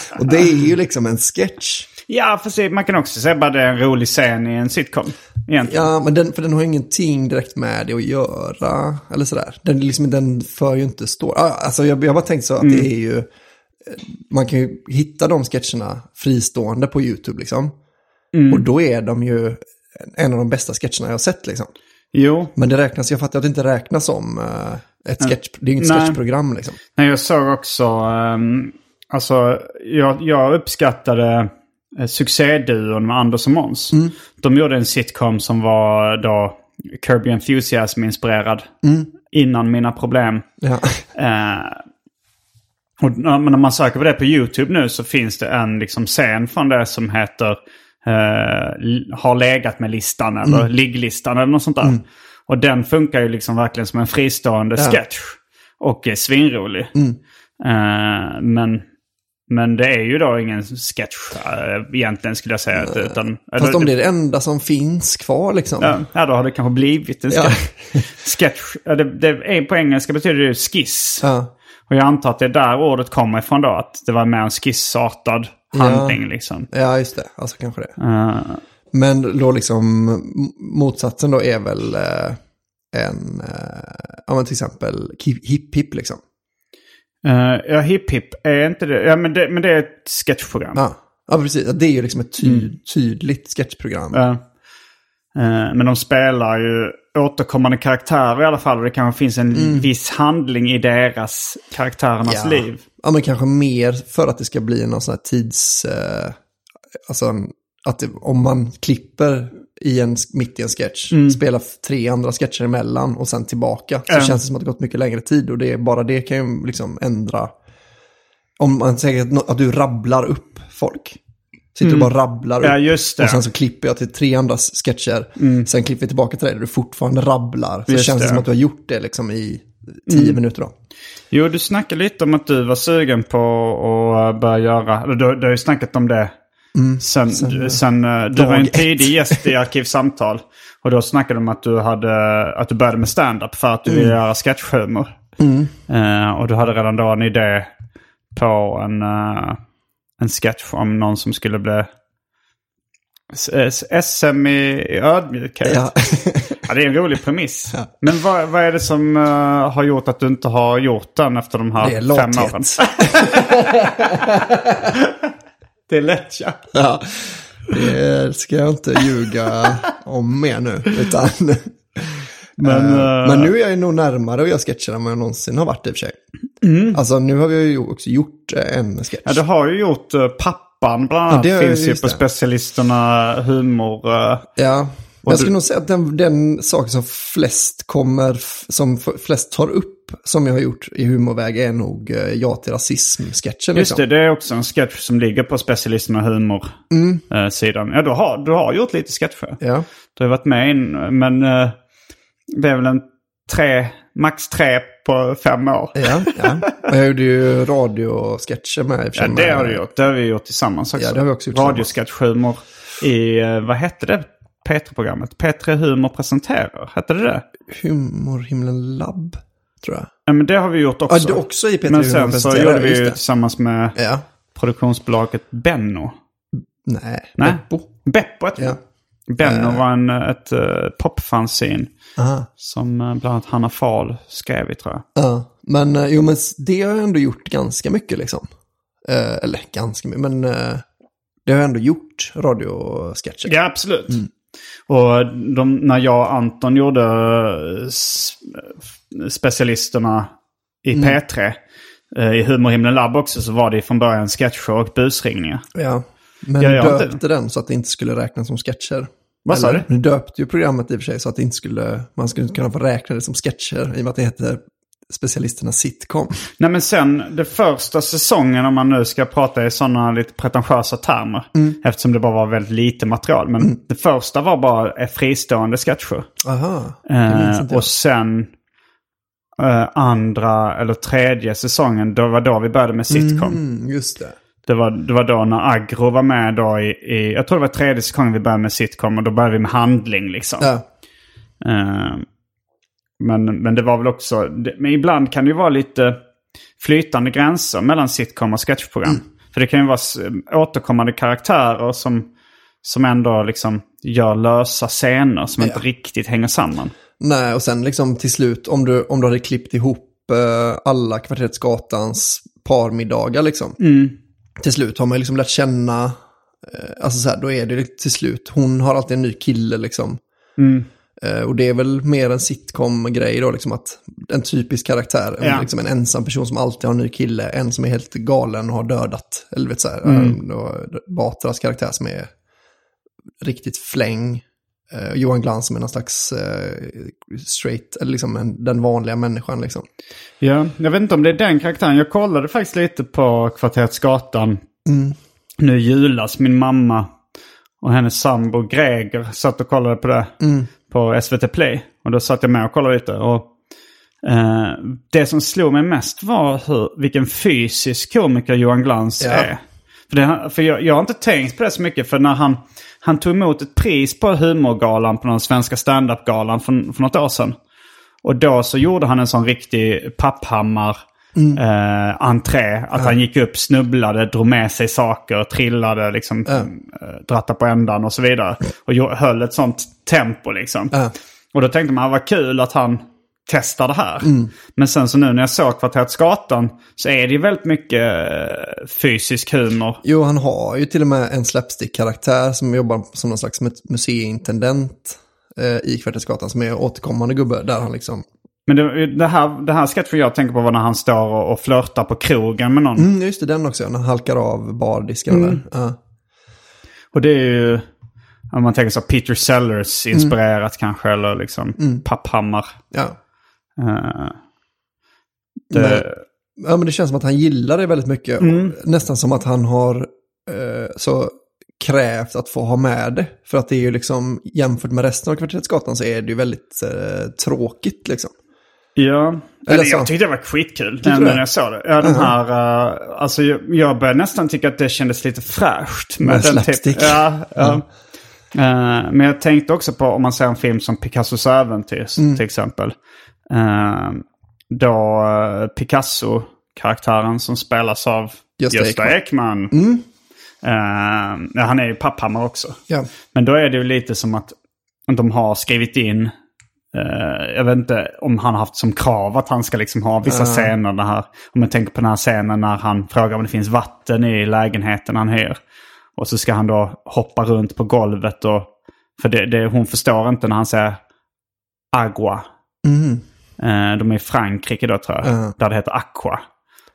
[SPEAKER 3] och det är ju liksom en sketch.
[SPEAKER 2] Ja, för se, man kan också säga bara det är en rolig scen i en sitcom. Egentligen.
[SPEAKER 3] Ja, men den, för den har ingenting direkt med det att göra. Eller sådär. Den, liksom, den för ju inte. Ah, Alltså jag, jag bara tänkt så att det är ju... Man kan ju hitta de sketcherna fristående på YouTube liksom. Och då är de ju en av de bästa sketcherna jag har sett liksom.
[SPEAKER 2] Jo,
[SPEAKER 3] Men det räknas, jag fattar att det inte räknas som eh, ett sketch, det är inget
[SPEAKER 2] Nej.
[SPEAKER 3] sketchprogram liksom.
[SPEAKER 2] Nej, jag såg också... ehm, alltså, jag, jag uppskattade succéduon med Anders och Måns. De gjorde en sitcom som var då Kirby Enthusiasm-inspirerad. Innan Mina Problem.
[SPEAKER 3] Ja.
[SPEAKER 2] Eh, och när men när man söker på det på YouTube nu så finns det en liksom scen från det som heter eh, har legat med listan eller ligglistan eller något sånt där. Och den funkar ju liksom verkligen som en fristående sketch. Och är svinrolig. Eh, men, men det är ju då ingen sketch eh, egentligen skulle jag säga. att- Utan,
[SPEAKER 3] Fast
[SPEAKER 2] eller-
[SPEAKER 3] om det är det enda som finns kvar liksom.
[SPEAKER 2] Ja, ja, då har det kanske blivit en
[SPEAKER 3] Ja.
[SPEAKER 2] sketch. sketch ja, det, det är, på engelska betyder det skiss.
[SPEAKER 3] Ja.
[SPEAKER 2] Och jag antar att det är där ordet kommer ifrån då. Att det var mer en skissartad handling liksom.
[SPEAKER 3] ja, just det. Alltså kanske det.
[SPEAKER 2] Eh,
[SPEAKER 3] Men då liksom motsatsen då är väl eh, en, eh, ja men till exempel Hipp Hipp liksom.
[SPEAKER 2] Eh, ja, Hipp Hipp är inte det. Ja, men det, men det är ett sketchprogram.
[SPEAKER 3] Ja, ja precis. Det är ju liksom ett ty- tydligt sketchprogram.
[SPEAKER 2] Ja. Eh, men de spelar ju återkommande karaktärer i alla fall. Och det kanske finns en viss handling i deras karaktärernas
[SPEAKER 3] Ja.
[SPEAKER 2] liv.
[SPEAKER 3] Ja, men kanske mer för att det ska bli någon sån här tids... Eh, alltså att det, om man klipper i en, mitt i en sketch, spelar f- tre andra sketcher emellan och sen tillbaka, så
[SPEAKER 2] Ja.
[SPEAKER 3] känns det som att det gått mycket längre tid. Och det är, bara det kan ju liksom ändra... Om man säger att, att du rabblar upp folk. Sitter och bara rabblar upp.
[SPEAKER 2] Ja, just det.
[SPEAKER 3] Och sen så klipper jag till tre andra sketcher. Sen klipper vi tillbaka till dig där du fortfarande rabblar. Så
[SPEAKER 2] Just
[SPEAKER 3] känns det
[SPEAKER 2] det.
[SPEAKER 3] som att du har gjort det liksom i tio minuter då.
[SPEAKER 2] Jo, du snackade lite om att du var sugen på att börja göra, du, du har ju snackat om det sen, sen, sen eh, du var en tidig gäst i Arkivsamtal. Och då snackade du om att du, hade, att du började med stand-up för att du ville göra sketchhumor. Eh, och du hade redan då en idé på en, eh, en sketch om någon som skulle bli SM i i ödmjukhet.
[SPEAKER 3] Ja.
[SPEAKER 2] Ja, det är en rolig premiss. Men vad, vad är det som eh, har gjort att du inte har gjort den efter de här
[SPEAKER 3] Det är
[SPEAKER 2] fem åren? det är lätt ja.
[SPEAKER 3] Ja, det ska jag inte ljuga om mer nu. Utan,
[SPEAKER 2] Men,
[SPEAKER 3] Eh,
[SPEAKER 2] eh,
[SPEAKER 3] men nu är jag ju nog närmare att göra sketcher än vad jag någonsin har varit i och för sig. Alltså nu har vi ju också gjort eh, en sketch.
[SPEAKER 2] Ja, du har ju gjort uh, Pappan bland annat.
[SPEAKER 3] det har jag-
[SPEAKER 2] finns ju på
[SPEAKER 3] det.
[SPEAKER 2] specialisterna humor. eh,
[SPEAKER 3] Ja, jag
[SPEAKER 2] du-
[SPEAKER 3] skulle nog säga att den, den sak som flest kommer, som flest tar upp som jag har gjort i humorväg är nog eh, Ja till rasism-sketchen.
[SPEAKER 2] Just
[SPEAKER 3] Liksom.
[SPEAKER 2] det, det är också en sketch som ligger på specialisterna humor-sidan. ja, du har, du har gjort lite sketcher.
[SPEAKER 3] Ja,
[SPEAKER 2] Du har varit med in, men eh, det är väl en tre, max tre på fem år.
[SPEAKER 3] ja, ja. Och jag gjorde ju radiosketcher med i och
[SPEAKER 2] Ja, det har du gjort. Det har vi gjort tillsammans också.
[SPEAKER 3] Ja, det har vi också gjort
[SPEAKER 2] Radiosketchhumor i, eh, vad hette det P3-programmet? P3 Humor presenterar, hette det det?
[SPEAKER 3] Humorhimlen Lab, tror jag.
[SPEAKER 2] Ja, men det har vi gjort också.
[SPEAKER 3] Ja, det också i P3
[SPEAKER 2] Men sen så gjorde vi ju tillsammans med
[SPEAKER 3] Ja,
[SPEAKER 2] produktionsbolaget Benno.
[SPEAKER 3] nej,
[SPEAKER 2] Nej.
[SPEAKER 3] Beppo.
[SPEAKER 2] Beppo hette
[SPEAKER 3] Ja.
[SPEAKER 2] det. Benno var en, ett uh, popfanzine
[SPEAKER 3] Aha.
[SPEAKER 2] som uh, bland annat Hanna Fahl skrev i tror jag.
[SPEAKER 3] Ja, men eh, jo, men det har jag ändå gjort ganska mycket liksom. Eh, eller ganska mycket, men eh, det har jag ändå gjort, radiosketcher.
[SPEAKER 2] Ja, absolut. Och de, när jag och Anton gjorde eh, specialisterna i P3, eh, i Humorhimlen Lab också, så var det från början sketcher och busringningar.
[SPEAKER 3] Ja, men
[SPEAKER 2] Ja, jag har inte-
[SPEAKER 3] döpte den så att det inte skulle räknas som sketcher.
[SPEAKER 2] Vad sa du?
[SPEAKER 3] Nu döpte ju programmet i och för sig så att det inte skulle, man skulle inte kunna få räkna det som sketcher i och med att det heter specialisterna sitcom.
[SPEAKER 2] Nej men sen, det första säsongen om man nu ska prata i sådana lite pretentiösa termer. Eftersom det bara var väldigt lite material. Men det första var bara eh, fristående sketcher.
[SPEAKER 3] Aha,
[SPEAKER 2] Eh, och sen eh, andra eller tredje säsongen, då var då vi började med sitcom.
[SPEAKER 3] Mm, just det.
[SPEAKER 2] Det, var, det var då när Agro var med då i, i, jag tror det var tredje säsongen vi började med sitcom och då började vi med handling liksom.
[SPEAKER 3] Ja,
[SPEAKER 2] Eh, men, men det var väl också, det, men ibland kan det ju vara lite flytande gränser mellan sitcom och sketchprogram. För det kan ju vara återkommande karaktärer som, som ändå liksom gör lösa scener som inte riktigt hänger samman.
[SPEAKER 3] nej, och sen liksom till slut, om du, om du hade klippt ihop eh, alla Kvarterets Gatans parmiddagar liksom. Till slut har man liksom lärt känna, eh, alltså så här, då är det till slut, hon har alltid en ny kille liksom. Eh, och det är väl mer en sitcom-grej då, liksom att en typisk karaktär, en,
[SPEAKER 2] Ja.
[SPEAKER 3] liksom en ensam person som alltid har en ny kille, en som är helt galen och har dödat, eller vet så här, mm. Batras karaktär som är riktigt fläng. Eh, Johan Glans som är någon slags eh, straight, eller liksom en, den vanliga människan liksom.
[SPEAKER 2] Ja, jag vet inte om det är den karaktären. Jag kollade faktiskt lite på Kvarterets Gatan nu i julas. Min mamma Och hennes sambo Greger satt och kollade på det på SVT Play. Och då satt jag med och kollade lite. Och, eh, det som slog mig mest var hur, vilken fysisk komiker Johan Glans
[SPEAKER 3] Ja.
[SPEAKER 2] är. För, det, för jag, jag har inte tänkt på det så mycket. För när han, han tog emot ett pris på humorgalan på den svenska standup-galan för, för något år sedan. Och då så gjorde han en sån riktig papphammar eh, entré. Att han gick upp, snubblade, drog med sig saker, trillade, liksom, eh, drattade på ändan och så vidare. Och höll ett sånt tempo liksom.
[SPEAKER 3] Ja.
[SPEAKER 2] Och då tänkte man, vad kul att han testar det här. Men sen så nu när jag såg Kvarteret Skatan så är det ju väldigt mycket eh, fysisk humor.
[SPEAKER 3] Jo, han har ju till och med en slapstick-karaktär som jobbar som någon slags mu- museiintendent eh, i Kvartersgatan som är återkommande gubbe där han liksom...
[SPEAKER 2] Men det, det här, det här sketchen jag tänker på var när han står och, och flörtar på krogen med någon.
[SPEAKER 3] Mm, just det, den också, när han halkar av bardisken där. Ja.
[SPEAKER 2] Och det är ju, om man tänker så Peter Sellers inspirerat kanske, eller liksom Papphammar.
[SPEAKER 3] Ja.
[SPEAKER 2] Eh, det,
[SPEAKER 3] ja, men det känns som att han gillar det väldigt mycket. Nästan som att han har eh, så krävt att få ha med det. För att det är ju liksom, jämfört med resten av Kvartersgatan så är det ju väldigt eh, tråkigt liksom.
[SPEAKER 2] Ja,
[SPEAKER 3] Eller så.
[SPEAKER 2] jag tyckte det var skitkul när, när jag såg det. Ja, den här, uh, alltså jag, jag började nästan tycka att det kändes lite fräscht.
[SPEAKER 3] Med
[SPEAKER 2] den
[SPEAKER 3] slapstick.
[SPEAKER 2] ja, ja. Eh, men jag tänkte också på om man ser en film som Picassos äventyr
[SPEAKER 3] Mm.
[SPEAKER 2] till exempel. Uh, då uh, Picasso-karaktären som spelas av
[SPEAKER 3] Gösta
[SPEAKER 2] Gösta,
[SPEAKER 3] Ekman.
[SPEAKER 2] Ekman. Eh, ja, han är ju Papphammar också.
[SPEAKER 3] Ja.
[SPEAKER 2] Men då är det ju lite som att de har skrivit in, eh, jag vet inte om han haft som krav att han ska liksom ha vissa scener. Det här, om jag tänker på den här scenen när han frågar om det finns vatten i lägenheten han hyr. Och så ska han då hoppa runt på golvet och, för det, det, hon förstår inte när han säger agua. Eh, de är i Frankrike då tror jag,
[SPEAKER 3] Ja.
[SPEAKER 2] där det heter aqua.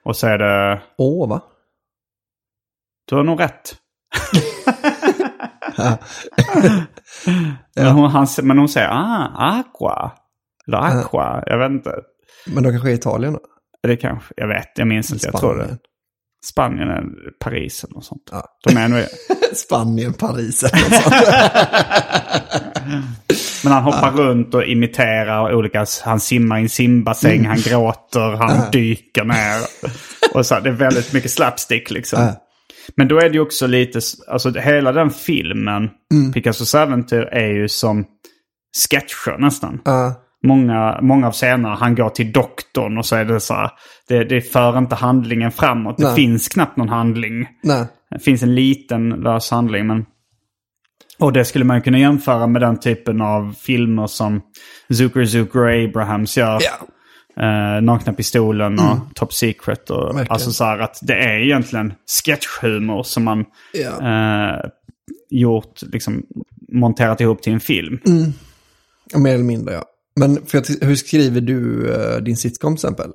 [SPEAKER 2] Och så är det,
[SPEAKER 3] Åh, va?
[SPEAKER 2] du har nog rätt. men, hon, han, men hon säger ah, aqua. Eller aqua, jag vet inte.
[SPEAKER 3] Men de kanske är Italien då?
[SPEAKER 2] Det kanske, jag vet, jag minns inte, jag tror det.
[SPEAKER 3] Spanien.
[SPEAKER 2] Spanien eller Paris eller något sånt.
[SPEAKER 3] Ja.
[SPEAKER 2] De är nog,
[SPEAKER 3] Spanien, Paris eller något sånt.
[SPEAKER 2] men han hoppar runt och imiterar olika, han simmar i en simbassäng, han gråter, han dyker ner. Och så, det är väldigt mycket slapstick liksom. Men då är det ju också lite, alltså hela den filmen, Picassos äventyr, är ju som sketcher nästan.
[SPEAKER 3] Ja.
[SPEAKER 2] Många, många av scenerna, han går till doktorn och så är det så här, det, det för inte handlingen framåt. Det
[SPEAKER 3] Nej.
[SPEAKER 2] finns knappt någon handling.
[SPEAKER 3] Nej.
[SPEAKER 2] Det finns en liten lös handling. Men... Och det skulle man kunna jämföra med den typen av filmer som Zucker Zucker och Abrahams gör.
[SPEAKER 3] Ja.
[SPEAKER 2] Eh, Nakna Pistolen och Top Secret. Och,
[SPEAKER 3] Verkligen.
[SPEAKER 2] alltså så här att det är egentligen sketchhumor som man
[SPEAKER 3] Ja.
[SPEAKER 2] eh, gjort, liksom monterat ihop till en film.
[SPEAKER 3] Ja, Mer eller mindre, ja. Men för att, hur skriver du eh, din sitcom till exempel?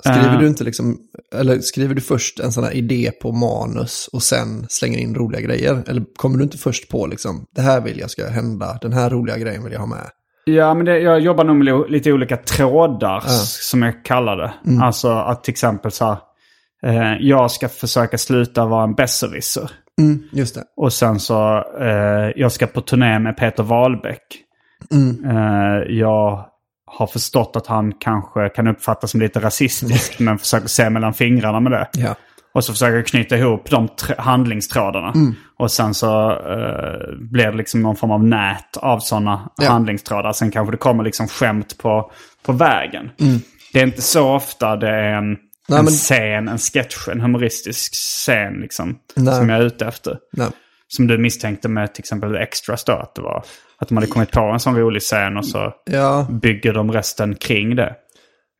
[SPEAKER 3] Skriver
[SPEAKER 2] Eh.
[SPEAKER 3] du inte liksom, eller skriver du först en sån här idé på manus och sen slänger in roliga grejer? Eller kommer du inte först på liksom, det här vill jag ska hända, den här roliga grejen vill jag ha med?
[SPEAKER 2] Ja, men det, jag jobbar nog med li- lite olika trådar som jag kallar det. Alltså att till exempel så här, eh, jag ska försöka sluta vara en besserwisser.
[SPEAKER 3] Mm, just det.
[SPEAKER 2] Och sen så, eh, jag ska på turné med Peter Wahlbeck. Eh, jag har förstått att han kanske kan uppfattas som lite rasistisk, men försöker se mellan fingrarna med det.
[SPEAKER 3] Ja.
[SPEAKER 2] Och så försöker knyta ihop de tr- handlingstrådarna. Och sen så eh, blir det liksom någon form av nät av sådana
[SPEAKER 3] Ja.
[SPEAKER 2] handlingstrådar. Sen kanske det kommer liksom skämt på, på vägen. Det är inte så ofta det är en,
[SPEAKER 3] Nej,
[SPEAKER 2] en
[SPEAKER 3] men-
[SPEAKER 2] scen, en sketch, en humoristisk scen liksom.
[SPEAKER 3] Nej.
[SPEAKER 2] Som jag är ute efter.
[SPEAKER 3] Nej.
[SPEAKER 2] Som du misstänkte med till exempel Extras då. Att, det var, att de hade kommit på en sån rolig scen och så
[SPEAKER 3] Ja,
[SPEAKER 2] bygger de resten kring det.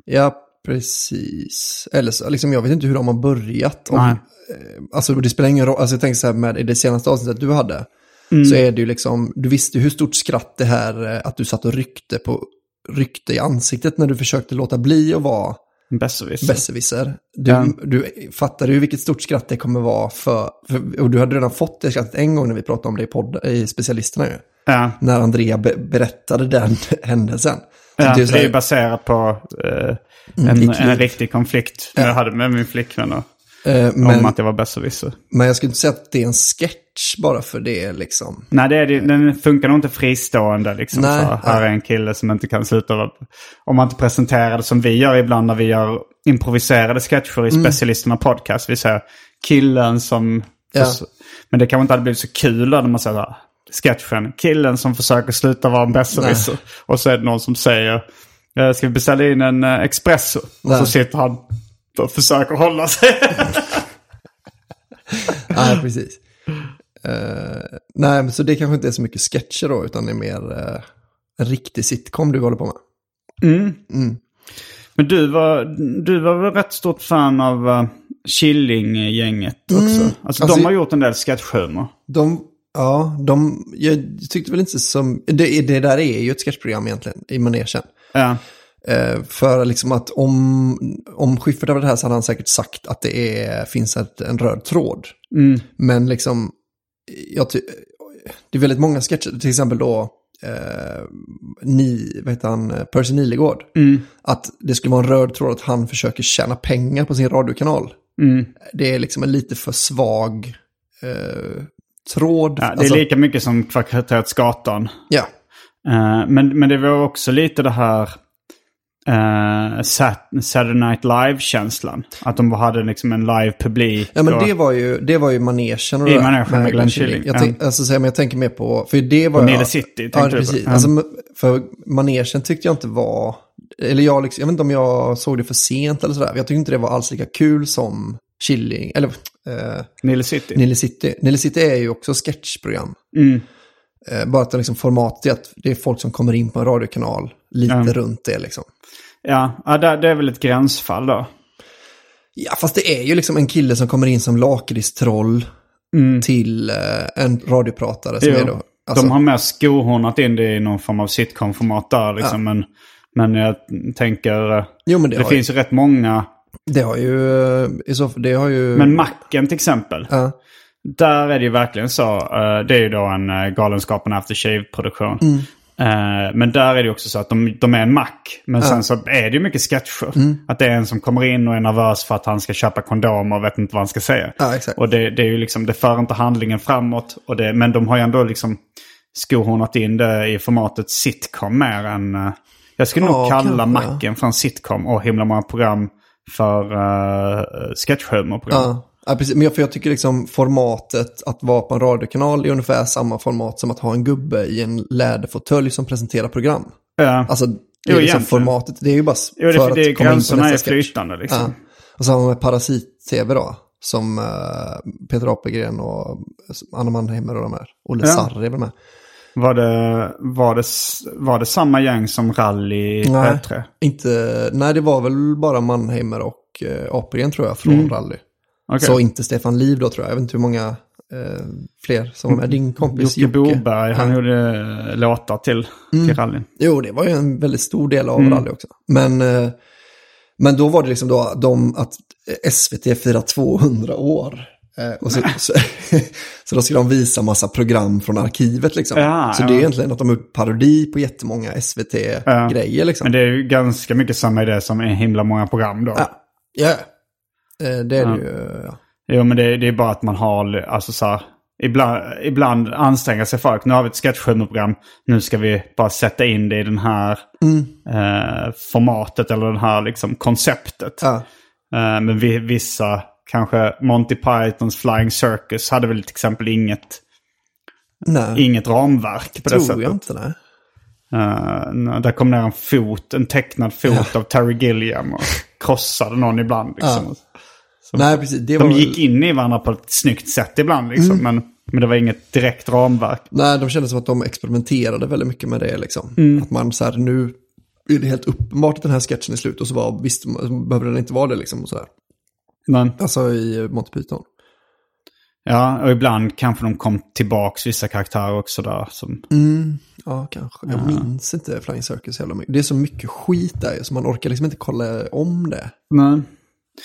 [SPEAKER 3] ja, precis. Eller så, liksom, jag vet inte hur de har börjat. Om,
[SPEAKER 2] Nej.
[SPEAKER 3] eh, alltså det spelar ingen roll, alltså jag tänker så här med i det senaste avsnittet du hade. Så är det ju liksom, du visste hur stort skratt det här, eh, att du satt och ryckte på ryckte i ansiktet när du försökte låta bli att vara
[SPEAKER 2] Besserwisser.
[SPEAKER 3] besserwisser. Du,
[SPEAKER 2] Ja.
[SPEAKER 3] du fattade ju vilket stort skratt det kommer vara för, för, och du hade redan fått det skrattet en gång när vi pratade om det i, podd, i specialisterna ju.
[SPEAKER 2] Ja.
[SPEAKER 3] När Andrea be, berättade den händelsen.
[SPEAKER 2] Ja,
[SPEAKER 3] det är
[SPEAKER 2] det är baserat på eh,
[SPEAKER 3] Mm,
[SPEAKER 2] en, en riktig konflikt
[SPEAKER 3] Ja.
[SPEAKER 2] jag hade med min flickvän. Och,
[SPEAKER 3] eh,
[SPEAKER 2] Om
[SPEAKER 3] men,
[SPEAKER 2] att jag var besserwisser.
[SPEAKER 3] men jag skulle inte säga att det är en sketch bara för det liksom.
[SPEAKER 2] Nej, det är, det- den funkar nog inte fristående. Liksom,
[SPEAKER 3] Nej,
[SPEAKER 2] så här är en kille som inte kan sluta. vara- Om man inte presenterar det som vi gör ibland när vi gör improviserade sketcher i Specialisterna Podcast. Vi säger killen som...
[SPEAKER 3] Mm. Ja.
[SPEAKER 2] Men det kanske inte hade blivit så kul när man säger sketchen. Killen som försöker sluta vara en besserwisser. Och så är det någon som säger "Eh, ska vi beställa in en eh, espresso? Och så sitter han och försöker hålla sig.
[SPEAKER 3] Nej, precis. Eh, nej, men så det kanske inte är så mycket sketcher då, utan det är mer eh, en riktig sitcom du håller på med.
[SPEAKER 2] Men du var, du var väl rätt stort fan av uh, Killinggänget också? Alltså,
[SPEAKER 3] Alltså,
[SPEAKER 2] de har gjort en del sketchhumor.
[SPEAKER 3] De, ja, de, jag tyckte väl inte som, det, det där är ju ett sketchprogram egentligen, i manegen.
[SPEAKER 2] Ja.
[SPEAKER 3] Eh, för liksom att om, om Schyffert hade det här så hade han säkert sagt att det är, finns ett, en röd tråd. Men liksom, jag ty, det är väldigt många sketcher, till exempel då, eh, ni, vad heter han, Percy Nilegård. Att det skulle vara en röd tråd att han försöker tjäna pengar på sin radiokanal. Det är liksom en lite för svag eh, tråd.
[SPEAKER 2] Ja, det är
[SPEAKER 3] Alltså,
[SPEAKER 2] lika mycket som Kvarteret
[SPEAKER 3] ja.
[SPEAKER 2] Eh, men, men det var också lite det här uh, Sat- Saturday Night Live-känslan. Att de hade liksom en live-publik.
[SPEAKER 3] Ja men
[SPEAKER 2] och-
[SPEAKER 3] det var ju, det var ju manegen och
[SPEAKER 2] I manegen med Glenn Killing,
[SPEAKER 3] Jag,
[SPEAKER 2] ja.
[SPEAKER 3] tänk, alltså, så här, men jag tänker mer på, för det var
[SPEAKER 2] Och
[SPEAKER 3] jag-
[SPEAKER 2] City,
[SPEAKER 3] Ja,
[SPEAKER 2] på.
[SPEAKER 3] precis.
[SPEAKER 2] Ja.
[SPEAKER 3] Alltså, för manegen tyckte jag inte var, eller jag, liksom, jag vet inte om jag såg det för sent eller sådär. Jag tyckte inte det var alls lika kul som Killing, eller eh,
[SPEAKER 2] Nile City.
[SPEAKER 3] Nile City. Nile City är ju också sketchprogram.
[SPEAKER 2] Mm.
[SPEAKER 3] Eh, bara att det liksom formatet är att det är folk som kommer in på en radiokanal lite
[SPEAKER 2] Ja.
[SPEAKER 3] runt det liksom.
[SPEAKER 2] Ja, ja det, det är väl ett gränsfall då.
[SPEAKER 3] Ja, fast det är ju liksom en kille som kommer in som lakritstroll till eh, en radiopratare som
[SPEAKER 2] Mm. Jo.
[SPEAKER 3] är då... Alltså,
[SPEAKER 2] De har mer skohornat in det i någon form av sitcom-format där liksom. Men, men jag tänker... eh,
[SPEAKER 3] Jo, men det
[SPEAKER 2] det finns ju rätt många.
[SPEAKER 3] Det har ju... eh, det har ju...
[SPEAKER 2] Men Macken till exempel.
[SPEAKER 3] Ja. Mm.
[SPEAKER 2] Där är det ju verkligen så. eh, det är ju då en uh, Galenskapen After Shave-produktion. Eh, men där är det också så att de, de är en mack. Men sen så är det ju mycket sketcher.
[SPEAKER 3] Mm.
[SPEAKER 2] Att det är en som kommer in och är nervös för att han ska köpa kondomer och vet inte vad han ska säga.
[SPEAKER 3] Ja.
[SPEAKER 2] Och det, det är ju liksom, det för inte handlingen framåt. Och det, men de har ju ändå liksom skohornat in det i formatet sitcom mer än... eh, jag skulle nog
[SPEAKER 3] Ja,
[SPEAKER 2] kalla
[SPEAKER 3] kanske, ja.
[SPEAKER 2] macken för en sitcom och himla många program för uh, sketchhumorprogram.
[SPEAKER 3] Ja. Ja, precis. Men jag, för jag tycker liksom formatet att vara på en radiokanal är ungefär samma format som att ha en gubbe i en läderfåtölj som presenterar program.
[SPEAKER 2] Ja.
[SPEAKER 3] Alltså, det
[SPEAKER 2] Jo,
[SPEAKER 3] är liksom formatet. Det är ju bara
[SPEAKER 2] Jo, det,
[SPEAKER 3] för
[SPEAKER 2] det,
[SPEAKER 3] att komma in på
[SPEAKER 2] är
[SPEAKER 3] nästa sketch.
[SPEAKER 2] flytande liksom.
[SPEAKER 3] Ja. Och man med Parasit-TV då. Som eh, Peter Apelgren och Anna Mannheimer och de här. Olle
[SPEAKER 2] Ja.
[SPEAKER 3] Sarri är väl med.
[SPEAKER 2] Var det, var, det, var det samma gäng som Rally
[SPEAKER 3] Nej.
[SPEAKER 2] P3?
[SPEAKER 3] Inte, nej, det var väl bara Mannheimer och eh, Apelgren tror jag från rally.
[SPEAKER 2] Mm. Okej.
[SPEAKER 3] Så inte Stefan Liv då tror jag. Jag vet inte hur många eh, fler som var med. Din kompis
[SPEAKER 2] Jocke
[SPEAKER 3] Jocke.
[SPEAKER 2] Boberg, han
[SPEAKER 3] Ja.
[SPEAKER 2] gjorde eh, låtar till, till rallyn.
[SPEAKER 3] Jo, det var ju en väldigt stor del av
[SPEAKER 2] Mm.
[SPEAKER 3] rally också. Men, eh, men då var det liksom då de, att SVT firar 200 år. Eh, och så, så, så då skulle de visa massa program från arkivet liksom.
[SPEAKER 2] Ja,
[SPEAKER 3] så
[SPEAKER 2] ja.
[SPEAKER 3] det är egentligen att de har gjort parodi på jättemånga SVT-grejer liksom.
[SPEAKER 2] Men det är ju ganska mycket samma idé som i himla många program då.
[SPEAKER 3] Ja, ja. Eh, det är det ju. Ja.
[SPEAKER 2] Jo, men det, det är bara att man har, alltså så här, ibland, ibland anstränger sig folk. Nu har vi ett sketchhumorprogram, nu ska vi bara sätta in det i den här
[SPEAKER 3] Mm.
[SPEAKER 2] eh, formatet eller det här liksom konceptet.
[SPEAKER 3] Ja.
[SPEAKER 2] Eh, men vi, vissa, kanske Monty Pythons Flying Circus hade väl till exempel inget,
[SPEAKER 3] Nej,
[SPEAKER 2] inget ramverk på det
[SPEAKER 3] tror
[SPEAKER 2] sättet.
[SPEAKER 3] jag inte. Nej.
[SPEAKER 2] Eh, där kom ner en fot, en tecknad fot av Terry Gilliam och krossade någon ibland. Liksom.
[SPEAKER 3] nej, precis. Det var
[SPEAKER 2] De
[SPEAKER 3] väl-
[SPEAKER 2] gick in i varandra på ett snyggt sätt ibland liksom.
[SPEAKER 3] Mm.
[SPEAKER 2] Men, men det var inget direkt ramverk.
[SPEAKER 3] Nej, de kände som att de experimenterade väldigt mycket med det liksom. Att man så här, nu är det helt uppenbart att den här sketchen är slut och så var, visst, behöver den inte vara det liksom. Och så här.
[SPEAKER 2] Men,
[SPEAKER 3] Alltså i Monty Python.
[SPEAKER 2] ja, och ibland kanske de kom tillbaks vissa karaktärer också där. Som,
[SPEAKER 3] Ja, kanske. Jag minns inte Flying Circus jävla mycket. Det är så mycket skit där så man orkar liksom inte kolla om det.
[SPEAKER 2] men,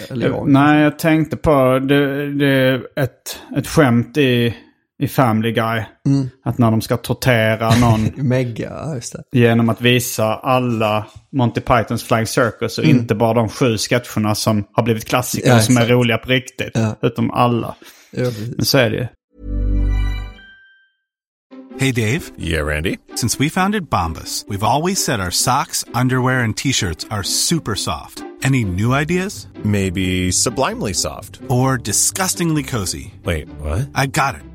[SPEAKER 3] Eller jag.
[SPEAKER 2] nej, jag tänkte på det, det är ett, ett skämt i, i Family Guy.
[SPEAKER 3] Mm.
[SPEAKER 2] Att när de ska tortera någon
[SPEAKER 3] Mega, just det.
[SPEAKER 2] genom att visa alla Monty Pythons Flying Circus och inte bara de sju sketcherna som har blivit klassiker
[SPEAKER 3] Mm. Ja,
[SPEAKER 2] som är roliga på riktigt.
[SPEAKER 3] Ja.
[SPEAKER 2] Utom alla.
[SPEAKER 3] Ja.
[SPEAKER 2] Men så är det ju.
[SPEAKER 4] Hey, Dave.
[SPEAKER 5] Yeah, Randy.
[SPEAKER 4] Since we founded Bombus, we've always said our socks, underwear, and t shirts are super soft. Any new ideas?
[SPEAKER 5] Maybe sublimely soft.
[SPEAKER 4] Or disgustingly cozy?
[SPEAKER 5] Wait, what?
[SPEAKER 4] I got it.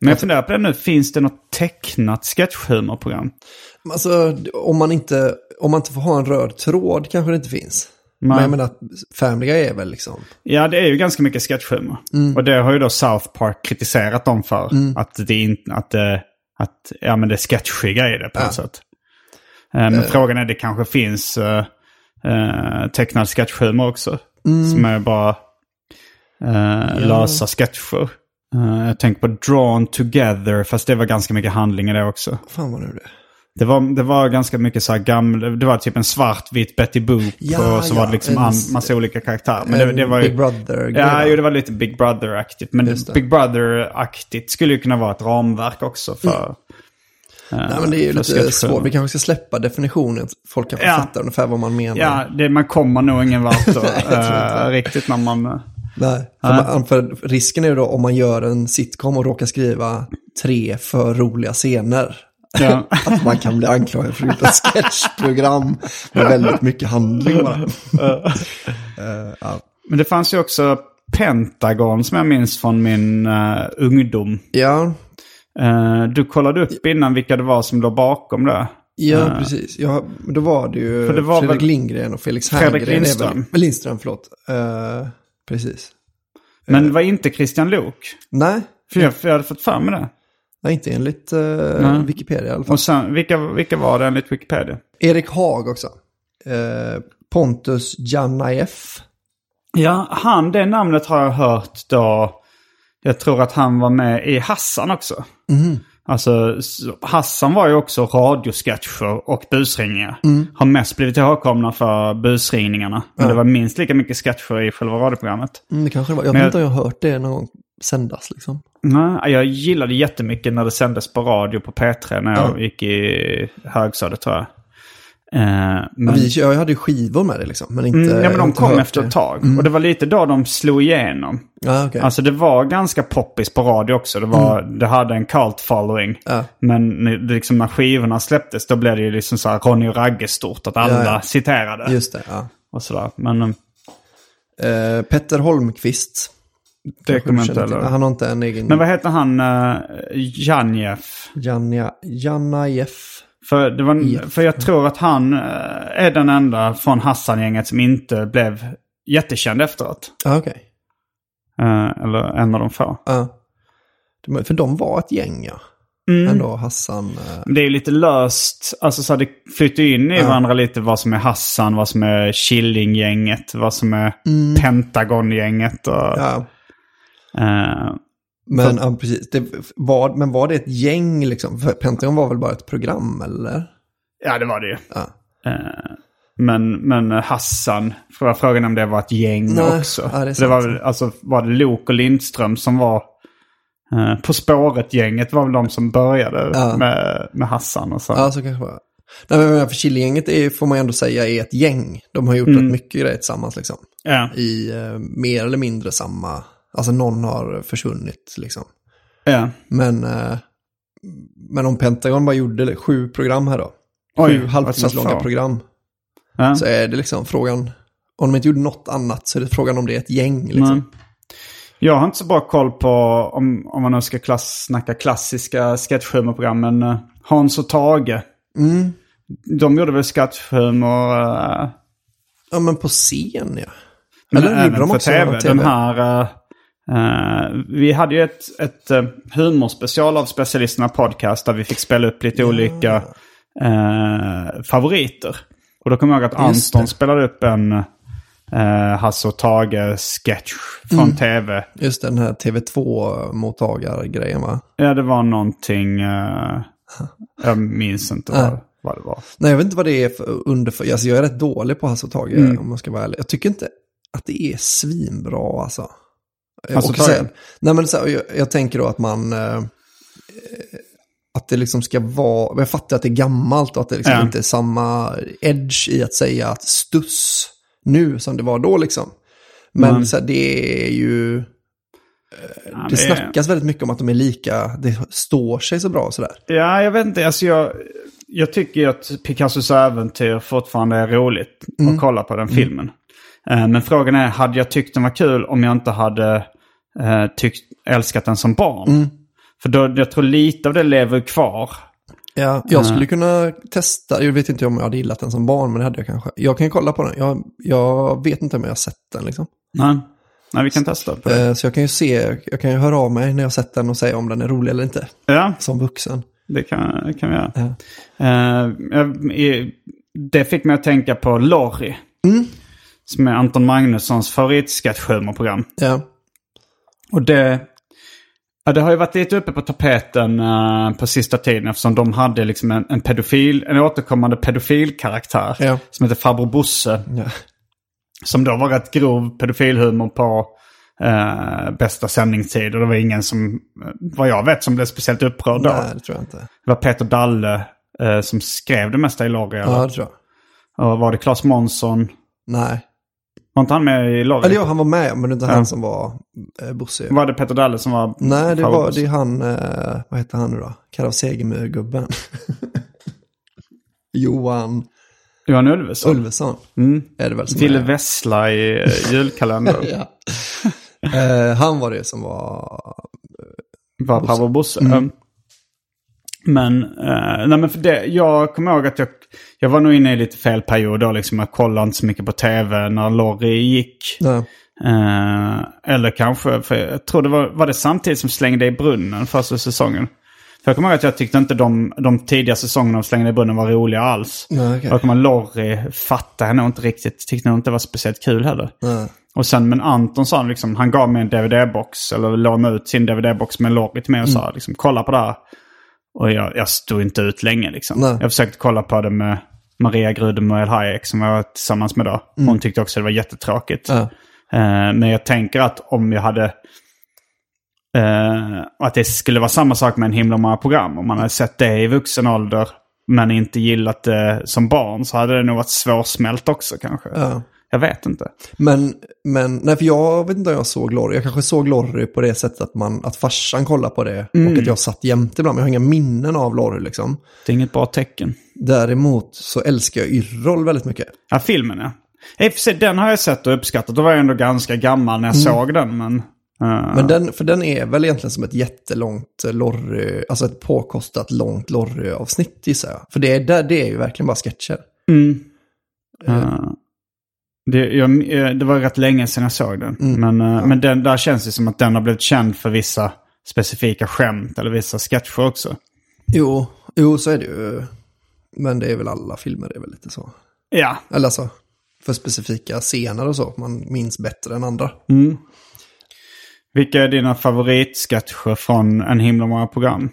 [SPEAKER 2] Men jag funderar på det nu, finns det något tecknat sketchhumorprogram?
[SPEAKER 3] Alltså, om man, inte, om man inte får ha en röd tråd kanske det inte finns. Men jag menar, Family Guy är väl liksom...
[SPEAKER 2] Ja, det är ju ganska mycket sketchhumor. Och det har ju då South Park kritiserat dem för. Att det inte, att, det- att, ja men det sketchiga i det på något sätt. Eh, Men frågan är, det kanske finns uh, tecknad sketchhumor också. Som är bara eh, lösa sketcher. Eh, jag tänker på Drawn Together, fast det var ganska mycket handling i det också.
[SPEAKER 3] Fan vad nu det.
[SPEAKER 2] Det var, det var ganska mycket så här gamla, det var typ en svartvit Betty Boop
[SPEAKER 3] Ja,
[SPEAKER 2] och så
[SPEAKER 3] ja,
[SPEAKER 2] var det liksom
[SPEAKER 3] en-
[SPEAKER 2] an, massa olika karaktärer. Men det, det var ju,
[SPEAKER 3] Big Brother-grej,
[SPEAKER 2] Ja, jo, det var lite Big Brother-aktigt. Men. Big Brother-aktigt skulle ju kunna vara ett ramverk också för... eh,
[SPEAKER 3] Nej, men det är ju lite svårt. Vi kanske ska släppa definitionen. Folk kanske
[SPEAKER 2] Ja.
[SPEAKER 3] fattar ungefär vad man menar.
[SPEAKER 2] Ja, det, man kommer nog ingen vart då, eh, riktigt när man...
[SPEAKER 3] Nej, man, för risken är ju då om man gör en sitcom och råkar skriva tre för roliga scener.
[SPEAKER 2] Ja.
[SPEAKER 3] att man kan bli anklagad för att ett sketchprogram med väldigt mycket handling bara. Eh, ja.
[SPEAKER 2] Men det fanns ju också Pentagon som jag minns från min eh, ungdom.
[SPEAKER 3] ja,
[SPEAKER 2] Eh, du kollade upp innan vilka det var som låg bakom det.
[SPEAKER 3] ja precis. Ja, då var det ju
[SPEAKER 2] det var
[SPEAKER 3] Fredrik Lindgren och Felix
[SPEAKER 2] Fredrik
[SPEAKER 3] Herngren. väl-
[SPEAKER 2] Lindström.
[SPEAKER 3] Lindström, förlåt. Eh, precis.
[SPEAKER 2] Men det var inte Christian Lok.
[SPEAKER 3] Nej,
[SPEAKER 2] För jag, för jag hade fått för mig det.
[SPEAKER 3] nej, inte enligt
[SPEAKER 2] Nej.
[SPEAKER 3] Wikipedia i alla fall.
[SPEAKER 2] Och sen, vilka, vilka var det enligt Wikipedia?
[SPEAKER 3] Erik Haag också. Eh, Pontus Janaev.
[SPEAKER 2] Ja, han, det namnet har jag hört då. Jag tror att han var med i Hassan också. Alltså, Hassan var ju också radiosketcher och busringningar. Har mest blivit ihågkomna för busringningarna. Men det var minst lika mycket sketcher i själva radioprogrammet.
[SPEAKER 3] Mm, det kanske det var. Jag vet inte om jag har hört det någon gång sändas liksom.
[SPEAKER 2] Nej, jag gillade jättemycket när det sändes på radio på P3 när jag
[SPEAKER 3] Ja.
[SPEAKER 2] gick i högstadiet tror jag. Eh, men,
[SPEAKER 3] Vi, jag hade ju skivor med det liksom, men inte...
[SPEAKER 2] mm, ja, men de kom efter
[SPEAKER 3] det.
[SPEAKER 2] ett tag. Och det var lite då de slog igenom.
[SPEAKER 3] Ja, okej.
[SPEAKER 2] Alltså det var ganska poppis på radio också. Det, var, det hade en cult following.
[SPEAKER 3] Ja.
[SPEAKER 2] Men liksom när skivorna släpptes då blev det ju liksom så här Ronny och Ragge stort. Att alla
[SPEAKER 3] Ja, ja.
[SPEAKER 2] citerade.
[SPEAKER 3] Just det, ja.
[SPEAKER 2] Och sådär. Men eh,
[SPEAKER 3] Eh, Petter Holmqvist.
[SPEAKER 2] det kommer inte heller.
[SPEAKER 3] Han har inte en egen...
[SPEAKER 2] Men vad heter han? Uh, Janjef?
[SPEAKER 3] Janja, Janaev.
[SPEAKER 2] För, det var, för jag tror att han eh, är den enda från Hassan-gänget som inte blev jättekänd efteråt.
[SPEAKER 3] Ja, okej.
[SPEAKER 2] Eh, eller en av de få.
[SPEAKER 3] De- För de var ett gäng, ja.
[SPEAKER 2] Mm.
[SPEAKER 3] Ändå Hassan. eh,
[SPEAKER 2] Det är lite löst. Alltså så här, det flyttar ju in i
[SPEAKER 3] Ja.
[SPEAKER 2] varandra lite vad som är Hassan, vad som är Killinggänget, vad som är Pentagon-gänget. Och,
[SPEAKER 3] Ja.
[SPEAKER 2] eh,
[SPEAKER 3] Men, ja, precis. Det var, men var det ett gäng liksom? För Pentagon var väl bara ett program, eller?
[SPEAKER 2] ja, det var det ju.
[SPEAKER 3] Ja.
[SPEAKER 2] Eh, men, men Hassan, för frågan om det var ett gäng
[SPEAKER 3] Nej,
[SPEAKER 2] också.
[SPEAKER 3] ja, det
[SPEAKER 2] det var, väl, alltså, var det Lok och Lindström som var... Eh, på spåret-gänget var väl de som började
[SPEAKER 3] Ja.
[SPEAKER 2] med, med Hassan och så.
[SPEAKER 3] Ja, så kanske var. Nej, men för är, får man ändå säga är ett gäng. De har gjort
[SPEAKER 2] Mm.
[SPEAKER 3] rätt mycket grejer tillsammans liksom.
[SPEAKER 2] Ja.
[SPEAKER 3] I eh, mer eller mindre samma, alltså någon har försvunnit liksom.
[SPEAKER 2] ja.
[SPEAKER 3] Men, eh, men om Pentagon bara gjorde sju program här då.
[SPEAKER 2] Oj,
[SPEAKER 3] sju halvtimmeslånga program.
[SPEAKER 2] Ja.
[SPEAKER 3] Så är det liksom frågan, om de inte gjorde något annat så är det frågan om det är ett gäng liksom.
[SPEAKER 2] Nej. Jag har inte så bra koll på, om, om man nu ska klass, snacka klassiska sketchhumorprogram, men eh, Hans och Tage.
[SPEAKER 3] Mm.
[SPEAKER 2] De gjorde väl sketchhumor, uh,
[SPEAKER 3] Ja men på scen ja.
[SPEAKER 2] men
[SPEAKER 3] Eller
[SPEAKER 2] även
[SPEAKER 3] de
[SPEAKER 2] för
[SPEAKER 3] också
[SPEAKER 2] tv.
[SPEAKER 3] TV?
[SPEAKER 2] Den här, eh, eh, vi hade ju ett, ett uh, humorspecial av specialisterna podcast där vi fick spela upp lite olika eh, favoriter. Och då kommer jag ihåg att Anton spelade upp en uh, Hasse och Tage-sketch från
[SPEAKER 3] Mm.
[SPEAKER 2] tv.
[SPEAKER 3] Just den här TV2-mottagargrejen va?
[SPEAKER 2] Ja, det var någonting... eh, jag minns inte vad, vad det var.
[SPEAKER 3] Nej, jag vet inte vad det är för under... Alltså, jag är rätt dålig på Hasse och Tage,
[SPEAKER 2] Mm.
[SPEAKER 3] om man ska vara ärlig. Jag tycker inte att det är svinbra, alltså.
[SPEAKER 2] Hasse och
[SPEAKER 3] Och sen, nej, men så, här, jag, jag tänker då att man... Eh, att det liksom ska vara... Jag fattar att det är gammalt och att det liksom
[SPEAKER 2] Ja.
[SPEAKER 3] inte är samma edge i att säga att stuss nu som det var då liksom. Men
[SPEAKER 2] Mm.
[SPEAKER 3] så här, det är ju... eh,
[SPEAKER 2] Ja,
[SPEAKER 3] det snackas väldigt mycket om att de är lika, det står sig så bra och sådär.
[SPEAKER 2] Ja, jag vet inte. Alltså jag, jag tycker att Picassos äventyr fortfarande är roligt
[SPEAKER 3] Mm.
[SPEAKER 2] att kolla på den filmen. Eh, Men frågan är, hade jag tyckt den var kul om jag inte hade eh, tyckt, älskat den som barn?
[SPEAKER 3] Mm.
[SPEAKER 2] För då, jag tror lite av det lever kvar.
[SPEAKER 3] Ja, jag skulle kunna testa, jag vet inte om jag hade gillat den som barn, men det hade jag kanske. Jag kan kolla på den, jag, jag vet inte om jag har sett den liksom.
[SPEAKER 2] Nej, Nej vi kan testa på det.
[SPEAKER 3] Eh, Så jag kan ju se, jag kan ju höra av mig när jag sett den och säga om den är rolig eller inte.
[SPEAKER 2] Ja,
[SPEAKER 3] Som vuxen.
[SPEAKER 2] det kan, det kan vi göra.
[SPEAKER 3] Ja.
[SPEAKER 2] Eh, det fick mig att tänka på Lorry.
[SPEAKER 3] Mm.
[SPEAKER 2] Som är Anton Magnussons favoritsketchhumorprogram.
[SPEAKER 3] Ja,
[SPEAKER 2] Och det, ja, det har ju varit lite uppe på tapeten eh, på sista tiden eftersom de hade liksom en, en pedofil, en återkommande pedofilkaraktär
[SPEAKER 3] Ja.
[SPEAKER 2] som heter Farbror Bosse.
[SPEAKER 3] ja.
[SPEAKER 2] Som då var rätt grov pedofilhumor på eh, bästa sändningstid. Och det var ingen som, vad jag vet, som blev speciellt upprörd då.
[SPEAKER 3] nej det tror jag inte.
[SPEAKER 2] Det var Peter Dalle eh, som skrev det mesta i Lorry.
[SPEAKER 3] Ja, det tror jag.
[SPEAKER 2] Och var det Claes Månsson?
[SPEAKER 3] Nej.
[SPEAKER 2] Var inte han med i Lorry?
[SPEAKER 3] Eller ja, han var med, men det är inte
[SPEAKER 2] Ja.
[SPEAKER 3] han som var eh, Bosse.
[SPEAKER 2] Var det Peter Dalle som var
[SPEAKER 3] Nej, det var det är han, eh, vad heter han nu då? Karav Segemyhr-gubben. Johan
[SPEAKER 2] Johan Ulveson?
[SPEAKER 3] Ulveson
[SPEAKER 2] Mm.
[SPEAKER 3] är det väl som
[SPEAKER 2] Ville
[SPEAKER 3] är.
[SPEAKER 2] Vessla i eh, julkalendern.
[SPEAKER 3] ja. eh, han var det som var...
[SPEAKER 2] Var farbror Bosse.
[SPEAKER 3] Mm.
[SPEAKER 2] Men, eh, nej men för det, jag kommer ihåg att jag, jag var nog inne i lite fel period då. Liksom, jag kollade inte så mycket på tv när Lorry gick. Eh, eller kanske, för jag tror det var, var det samtidigt som Slängde i brunnen första säsongen. För jag kommer ihåg att jag tyckte inte de, de tidiga säsongerna av Slängde i brunnen var roliga alls.
[SPEAKER 3] Nej, okej.
[SPEAKER 2] Jag kommer ihåg Lorry fattade jag nog inte riktigt, tyckte nog inte det var speciellt kul heller.
[SPEAKER 3] Nej.
[SPEAKER 2] Och sen, men Anton sa liksom, han gav mig en DVD-box, eller lånade ut sin DVD-box med Lorry till mig och
[SPEAKER 3] Mm.
[SPEAKER 2] sa liksom, kolla på det här. Och jag, jag stod inte ut länge liksom.
[SPEAKER 3] Nej.
[SPEAKER 2] Jag försökte kolla på det med Maria Grudem och El Hayek som jag var tillsammans med då. Hon tyckte också det var jättetråkigt.
[SPEAKER 3] Mm.
[SPEAKER 2] Eh, men jag tänker att om jag hade... Eh, att det skulle vara samma sak med en himla många program. Om man hade sett det i vuxen ålder men inte gillat det som barn så hade det nog varit svårsmält också kanske.
[SPEAKER 3] Ja.
[SPEAKER 2] Jag vet inte.
[SPEAKER 3] Men, men, nej för jag vet inte om jag såg Lorry. Jag kanske såg Lorry på det sättet att, man, att farsan kollade på det. Och att jag satt jämte ibland. Men jag har inga minnen av Lorry liksom.
[SPEAKER 2] Det är inget bra tecken.
[SPEAKER 3] Däremot så älskar jag Yrrol väldigt mycket.
[SPEAKER 2] Ja, filmen ja. I sig, den har jag sett och uppskattat. Då var jag ändå ganska gammal när jag såg den. Men, eh,
[SPEAKER 3] Men den, för den är väl egentligen som ett jättelångt Lorry, alltså ett påkostat långt Lorry-avsnitt gissar jag. För det är, där, det är ju verkligen bara sketcher.
[SPEAKER 2] Mm. Eh, det, jag, eh, det var rätt länge sedan jag såg den. Men, eh, men den, där känns det som att den har blivit känd för vissa specifika skämt eller vissa sketcher också.
[SPEAKER 3] Jo, jo så är det ju. Men det är väl alla filmer, det är väl lite så.
[SPEAKER 2] Ja,
[SPEAKER 3] Eller alltså, för specifika scener och så, man minns bättre än andra.
[SPEAKER 2] vilka är dina favoritsketcher från en himla många program?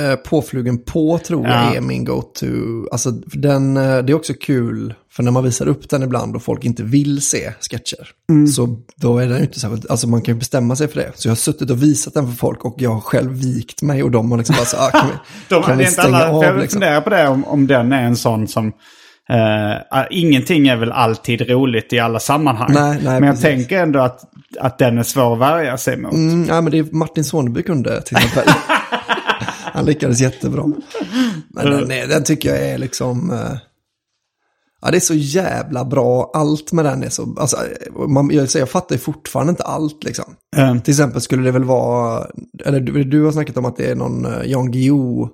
[SPEAKER 3] Eh, Påflugen på tror jag
[SPEAKER 2] Ja.
[SPEAKER 3] är min go-to. Alltså den, eh, det är också kul, för när man visar upp den ibland och folk inte vill se sketcher,
[SPEAKER 2] Mm.
[SPEAKER 3] så då är den inte särskilt, alltså man kan ju bestämma sig för det. Så jag har suttit och visat den för folk och jag har själv vikt mig och de har liksom bara så, ah, kan vi,
[SPEAKER 2] De,
[SPEAKER 3] kan vi stänga
[SPEAKER 2] alla,
[SPEAKER 3] av
[SPEAKER 2] jag
[SPEAKER 3] liksom?
[SPEAKER 2] funderar på det om, om den är en sån som... eh, ingenting är väl alltid roligt i alla sammanhang.
[SPEAKER 3] Nej, nej,
[SPEAKER 2] men jag
[SPEAKER 3] precis.
[SPEAKER 2] tänker ändå att, att den är svår att värja sig mot.
[SPEAKER 3] Mm, ja, men det är Martin Soneby kunde till exempel. Han lyckades jättebra. Men den, är, den tycker jag är liksom... eh, Ja, det är så jävla bra. Allt med den är så... Alltså, man, jag, jag fattar ju fortfarande inte allt liksom.
[SPEAKER 2] Eh,
[SPEAKER 3] Till exempel skulle det väl vara... Eller du, du har snackat om att det är någon uh, Jan Guillou.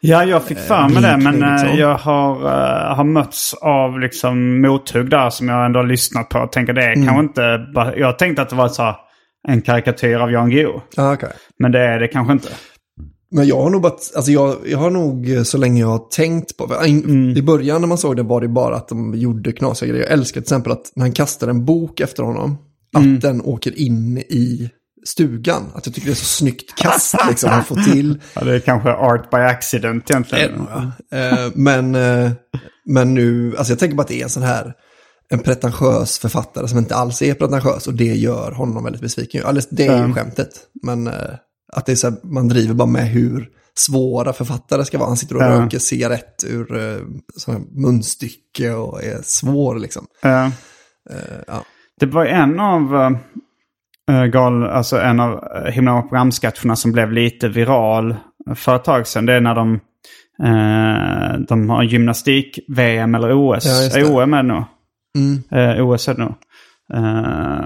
[SPEAKER 2] Ja, jag fick för mig det. Men eh,
[SPEAKER 3] liksom.
[SPEAKER 2] jag har, eh, har mötts av liksom mothugg där som jag ändå har lyssnat på. Jag tänker det är
[SPEAKER 3] Mm.
[SPEAKER 2] kanske inte... Jag tänkte att det var så här, en karikatyr av Jan Guillou.
[SPEAKER 3] Ah, okay.
[SPEAKER 2] Men det är det kanske inte.
[SPEAKER 3] Men jag har nog bara, alltså jag, jag har nog eh, så länge jag har tänkt på, in, i början när man såg det var det bara att de gjorde knasiga grejer. Jag älskar till exempel att när han kastar en bok efter honom, att den åker in i stugan. Att jag tycker det är så snyggt kast liksom att få till.
[SPEAKER 2] Ja, det är kanske art by accident egentligen.
[SPEAKER 3] Eh, men, men nu, alltså jag tänker bara att det är en sån här, en pretentiös författare som inte alls är pretentiös och det gör honom väldigt besviken. Alltså, det är ju
[SPEAKER 2] Mm.
[SPEAKER 3] skämtet. Men att det är så här, man driver bara med hur svåra författare ska vara. Han sitter och
[SPEAKER 2] Ja.
[SPEAKER 3] röker cigarett ur uh, munstycke och är svår liksom.
[SPEAKER 2] Eh,
[SPEAKER 3] ja.
[SPEAKER 2] Det var en av uh, gal, alltså en av uh, himla programsketcherna som blev lite viral för ett tag sedan. Det är när de, eh, de har gymnastik-VM eller OS.
[SPEAKER 3] Ja,
[SPEAKER 2] OM är det nog.
[SPEAKER 3] Mm.
[SPEAKER 2] Eh, OS är det nog. Eh,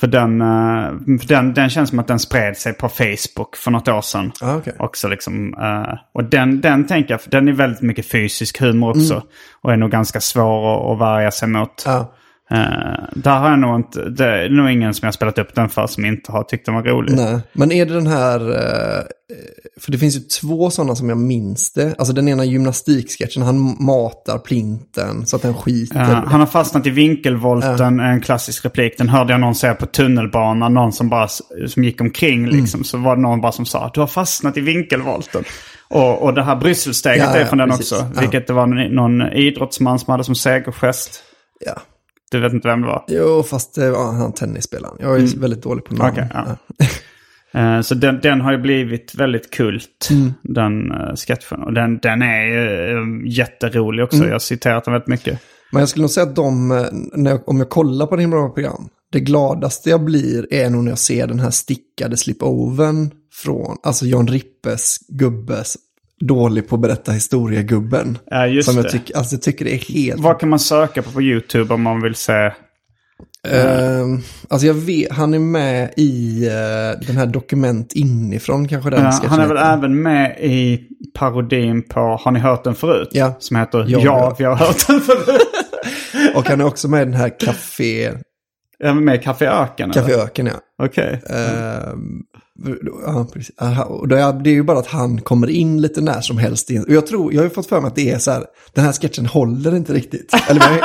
[SPEAKER 2] för den, eh, för den, den känns som att den spred sig på Facebook för något år sedan.
[SPEAKER 3] Ah, okej.
[SPEAKER 2] Också liksom, eh, och den, den tänker jag, för den är väldigt mycket fysisk humor också.
[SPEAKER 3] Mm.
[SPEAKER 2] Och är nog ganska svår att, att värja sig mot.
[SPEAKER 3] Ja.
[SPEAKER 2] Eh, där har jag nog inte, det är nog ingen som jag spelat upp den för som inte har tyckt den var rolig.
[SPEAKER 3] Nej, men är det den här, eh, för det finns ju två sådana som jag minns det. Alltså den ena gymnastiksketchen, han matar plinten så att den skiter.
[SPEAKER 2] Eh, han har fastnat i vinkelvolten, en klassisk replik. Den hörde jag någon säga på tunnelbanan. Någon som bara som gick omkring
[SPEAKER 3] Mm.
[SPEAKER 2] liksom. Så var det någon bara som sa du har fastnat i vinkelvolten. Och, och det här Brysselsteget
[SPEAKER 3] Ja,
[SPEAKER 2] är
[SPEAKER 3] ja,
[SPEAKER 2] från den
[SPEAKER 3] precis.
[SPEAKER 2] också.
[SPEAKER 3] Ja.
[SPEAKER 2] Vilket det var någon, någon idrottsman som hade som segergest.
[SPEAKER 3] Ja.
[SPEAKER 2] Du vet inte vem det var?
[SPEAKER 3] Jo, fast eh, ja, han tennisspelaren. Jag är väldigt dålig på namn.
[SPEAKER 2] Okej, ja. Eh, Så den, den har ju blivit väldigt kult,
[SPEAKER 3] Mm.
[SPEAKER 2] den uh, sketchen. Och den, den är ju eh, jätterolig också.
[SPEAKER 3] Mm.
[SPEAKER 2] Jag har citerat den väldigt mycket.
[SPEAKER 3] Men jag skulle nog säga att de, jag, om jag kollar på det himla bra program, det gladaste jag blir är nog när jag ser den här stickade slipovern från, alltså Jan Rippes gubbes dålig på att berätta historia-gubben.
[SPEAKER 2] Ja, just
[SPEAKER 3] som jag,
[SPEAKER 2] det.
[SPEAKER 3] tycker, alltså, jag tycker det är helt...
[SPEAKER 2] Vad kan man söka på på YouTube om man vill se?
[SPEAKER 3] Ehm, alltså jag vet, han är med i eh, den här Dokument inifrån kanske den
[SPEAKER 2] Ja,
[SPEAKER 3] sketchen
[SPEAKER 2] han är väl
[SPEAKER 3] heter.
[SPEAKER 2] även med i parodin på Har ni hört den förut?
[SPEAKER 3] Ja.
[SPEAKER 2] Som heter
[SPEAKER 3] ja.
[SPEAKER 2] vi har hört den förut.
[SPEAKER 3] Och han är också med i den här Café,
[SPEAKER 2] Med Café Öken?
[SPEAKER 3] Café? Öken ja.
[SPEAKER 2] Okej.
[SPEAKER 3] Ja, precis. Aha, och det är, ju bara att han kommer in lite när som helst. Och jag tror, jag har ju fått för mig att det är så här, den här sketchen håller inte riktigt. Eller, vi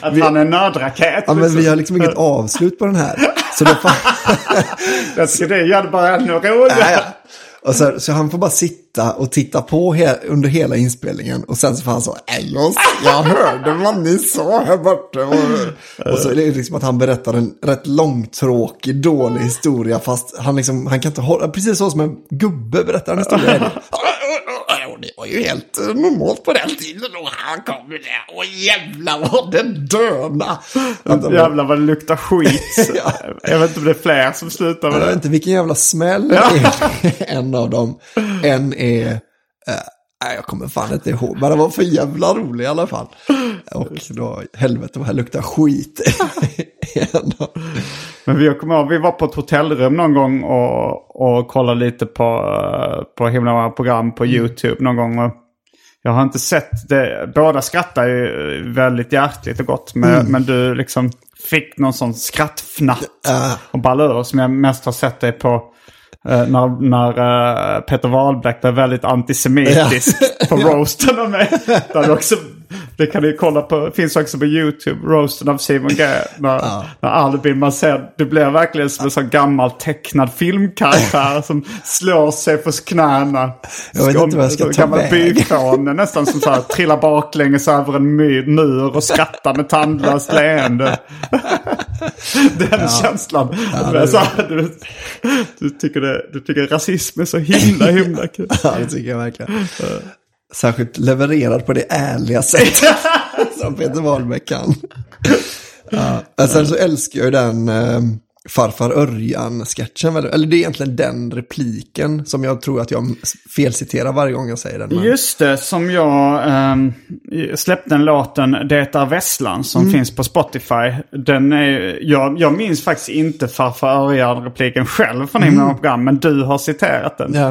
[SPEAKER 2] Att
[SPEAKER 3] vi,
[SPEAKER 2] han är nödraket.
[SPEAKER 3] ja, men vi har liksom inget avslut på den här. Så då får,
[SPEAKER 2] Jag tycker det gör det bara ännu roligare.
[SPEAKER 3] Och så, så han får bara sitta och titta på he, under hela inspelningen. Och sen så får han så, jag, jag hörde vad ni sa här borta. Och, och så är det liksom att han berättar en rätt långtråkig, dålig historia. Fast han, liksom, han kan inte hålla, precis så som en gubbe berättar en historia. Och det var ju helt eh, normalt på den tiden. Och han kom ju där. Och jävlar vad den döna.
[SPEAKER 2] Jävlar vad det luktar skit.
[SPEAKER 3] Ja.
[SPEAKER 2] Jag vet inte om det är fler som slutar med
[SPEAKER 3] Jag vet
[SPEAKER 2] det.
[SPEAKER 3] inte vilken jävla smäll det en av dem. En är... nej, jag kommer fan inte ihåg. Men det var för jävla rolig i alla fall. Och då, helvete vad här luktar skit.
[SPEAKER 2] Men vi, kommer ihåg, vi var på ett hotellrum någon gång och, och kollade lite på, eh, på himla många program på YouTube någon gång. Och jag har inte sett det. Båda skrattar ju väldigt hjärtligt och gott. Men, men du liksom fick någon sån skrattfnatt och ballade ur som jag mest har sett dig på. Eh, när när eh, Peter Wahlbeck blev väldigt antisemitisk på roasten av mig. Där du också Det kan du kolla på. finns också på YouTube. Roasten av Simon G. När, när Albin, man ser, det blir verkligen som en sån gammal tecknad filmkaraktär som slår sig på knäna.
[SPEAKER 3] Jag vet inte vad jag ska ta
[SPEAKER 2] gammal byfåne nästan som så här trillar baklänges över en mur och skrattar med tandlöst leende. Den känslan. Det är så här, du, du, tycker det, du tycker rasism är så himla himla kul.
[SPEAKER 3] Ja, det tycker jag verkligen. Särskilt levererad på det ärliga sättet som Peter Wahlbeck kan. Ja. Sen så älskar jag ju den eh, Farfar Örjan-sketchen. Eller det är egentligen den repliken som jag tror att jag felciterar varje gång jag säger den. men-
[SPEAKER 2] Just det, som jag ehm, släppte en låten Det är Vesslan som
[SPEAKER 3] Mm.
[SPEAKER 2] finns på Spotify. Den är, jag, jag minns faktiskt inte Farfar Örjan-repliken själv från himla program, men du har citerat den.
[SPEAKER 3] Ja.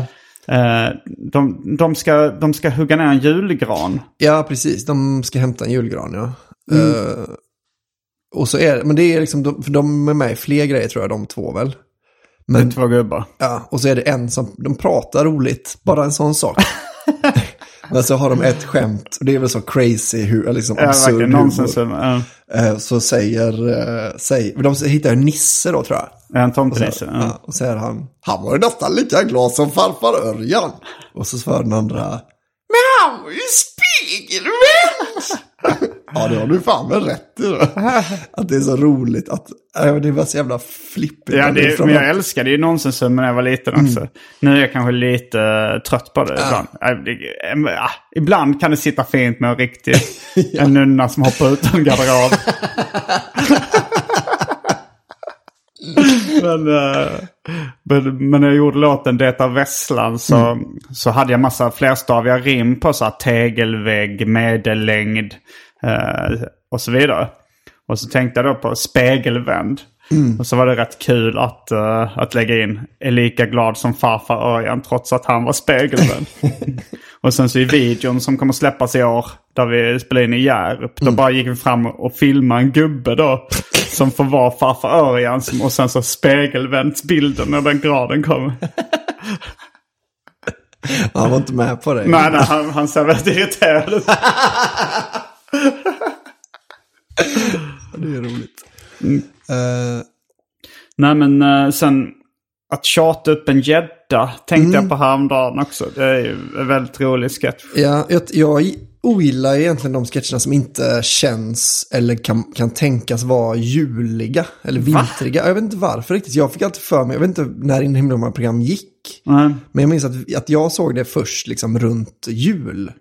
[SPEAKER 2] Eh, de, de, ska, de ska hugga ner en julgran.
[SPEAKER 3] ja, precis. De ska hämta en julgran, ja.
[SPEAKER 2] Mm.
[SPEAKER 3] Eh, och så är men det är liksom, de, för de är med i fler grejer tror jag, de två väl. Men,
[SPEAKER 2] Två gubbar.
[SPEAKER 3] ja, och så är det en som, de pratar roligt, bara en sån sak. Men så har de ett skämt, och det är väl så crazy, hur, liksom
[SPEAKER 2] Ja,
[SPEAKER 3] absurd
[SPEAKER 2] verkligen.
[SPEAKER 3] humor.
[SPEAKER 2] Nonsens. Ja.
[SPEAKER 3] Eh, Så säger, eh, säg, de hittar Nisse då tror jag.
[SPEAKER 2] En tomtenisse. Ja.
[SPEAKER 3] ja, och säger han, han var ju nästan lika glad som farfar Örjan. Och så svarar den andra, men han var ju spegelvänd. Ja, det har du fan väl rätt i då. Att det är så roligt att, det var så jävla flippigt.
[SPEAKER 2] Ja, det, men jag älskade ju nonsensum när jag var liten också. Nu är jag kanske lite eh, trött på det ibland. Äh, ibland kan det sitta fint med en riktig en nunna som hoppar ut ur en garderob. men, eh, men, men när jag gjorde låten Det är Vesslan så, så hade jag massa flerstaviga rim på så här tegelvägg, medellängd eh, och så vidare. Och så tänkte jag då på spegelvänd. Och så var det rätt kul att, eh, att lägga in är lika glad som farfar Örjan trots att han var spegelvänd. och sen så i videon som kommer släppas i år där vi spelar in i Hjärup. Då bara gick vi fram och filmade en gubbe då. Som får vara farfar Örjan och sen så spegelvänds bilden när den graden kommer.
[SPEAKER 3] Han var inte med på det.
[SPEAKER 2] Nej, nej, han, han ser väldigt irriterad ut.
[SPEAKER 3] Det är roligt.
[SPEAKER 2] Mm.
[SPEAKER 3] Eh,
[SPEAKER 2] Nej men eh, sen att tjata upp en gädda tänkte jag på häromdagen också. Det är ju en väldigt rolig sketch.
[SPEAKER 3] Ja, jag, jag ogillar egentligen de sketcherna som inte känns eller kan, kan tänkas vara juliga eller vintriga. Jag vet inte varför riktigt. Jag fick alltid för mig, jag vet inte när In himla många program gick.
[SPEAKER 2] Nej.
[SPEAKER 3] Men jag minns att, att jag såg det först liksom runt jul.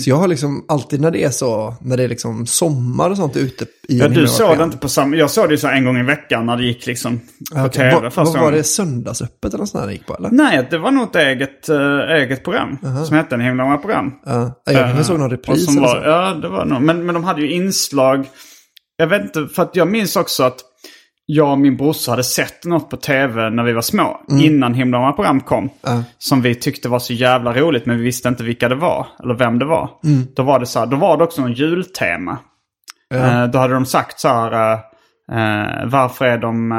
[SPEAKER 3] Så jag har liksom alltid när det är så, när det är liksom sommar och sånt ute i
[SPEAKER 2] Ja, du såg det inte på samma... Jag såg det så en gång i veckan när det gick liksom på
[SPEAKER 3] Okej,
[SPEAKER 2] tv
[SPEAKER 3] vad
[SPEAKER 2] första
[SPEAKER 3] var
[SPEAKER 2] gången.
[SPEAKER 3] det, söndagsöppet eller något sånt där det gick på eller?
[SPEAKER 2] Nej, det var nog ett eget, äh, eget program. Som hette En himla många program.
[SPEAKER 3] Ja, jag kanske såg någon repris eller
[SPEAKER 2] var,
[SPEAKER 3] så.
[SPEAKER 2] Ja, det var nog. Men, men de hade ju inslag. Jag vet inte, för att jag minns också att jag och min brorsa hade sett något på tv när vi var små. Innan himla många program kom. Som vi tyckte var så jävla roligt men vi visste inte vilka det var. Eller vem det var. Då var det så här, då var det också någon jultema. Eh, då hade de sagt så här, eh, eh, varför är de,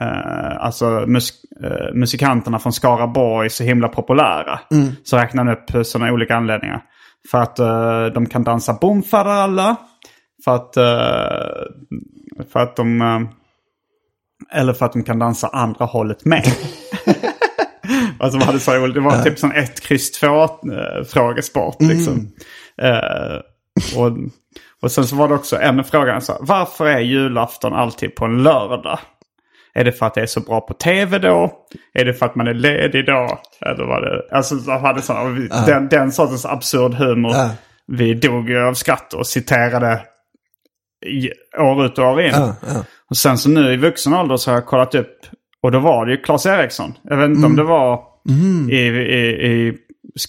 [SPEAKER 2] eh, alltså mus eh, musikanterna från Skaraborg så himla populära? Så räknade de upp sådana olika anledningar. För att eh, de kan dansa bomfaderalla. För att, för att de, eller för att de kan dansa andra hållet med. Alltså de hade så roligt. Det var typ sån ett kryss två eh, frågesport liksom. Eh, och, och sen så var det också en fråga. Så, här, varför är julafton alltid på en lördag? Är det för att det är så bra på tv då? Är det för att man är ledig då? Eller var det... Alltså de hade och vi, den, den sortens absurd humor.
[SPEAKER 3] Ja.
[SPEAKER 2] Vi dog ju av skratt och citerade år ut och år in.
[SPEAKER 3] Ja, ja.
[SPEAKER 2] Och sen så nu i vuxen ålder så har jag kollat upp. Och då var det ju Claes Eriksson. Jag vet inte om det var i, i, i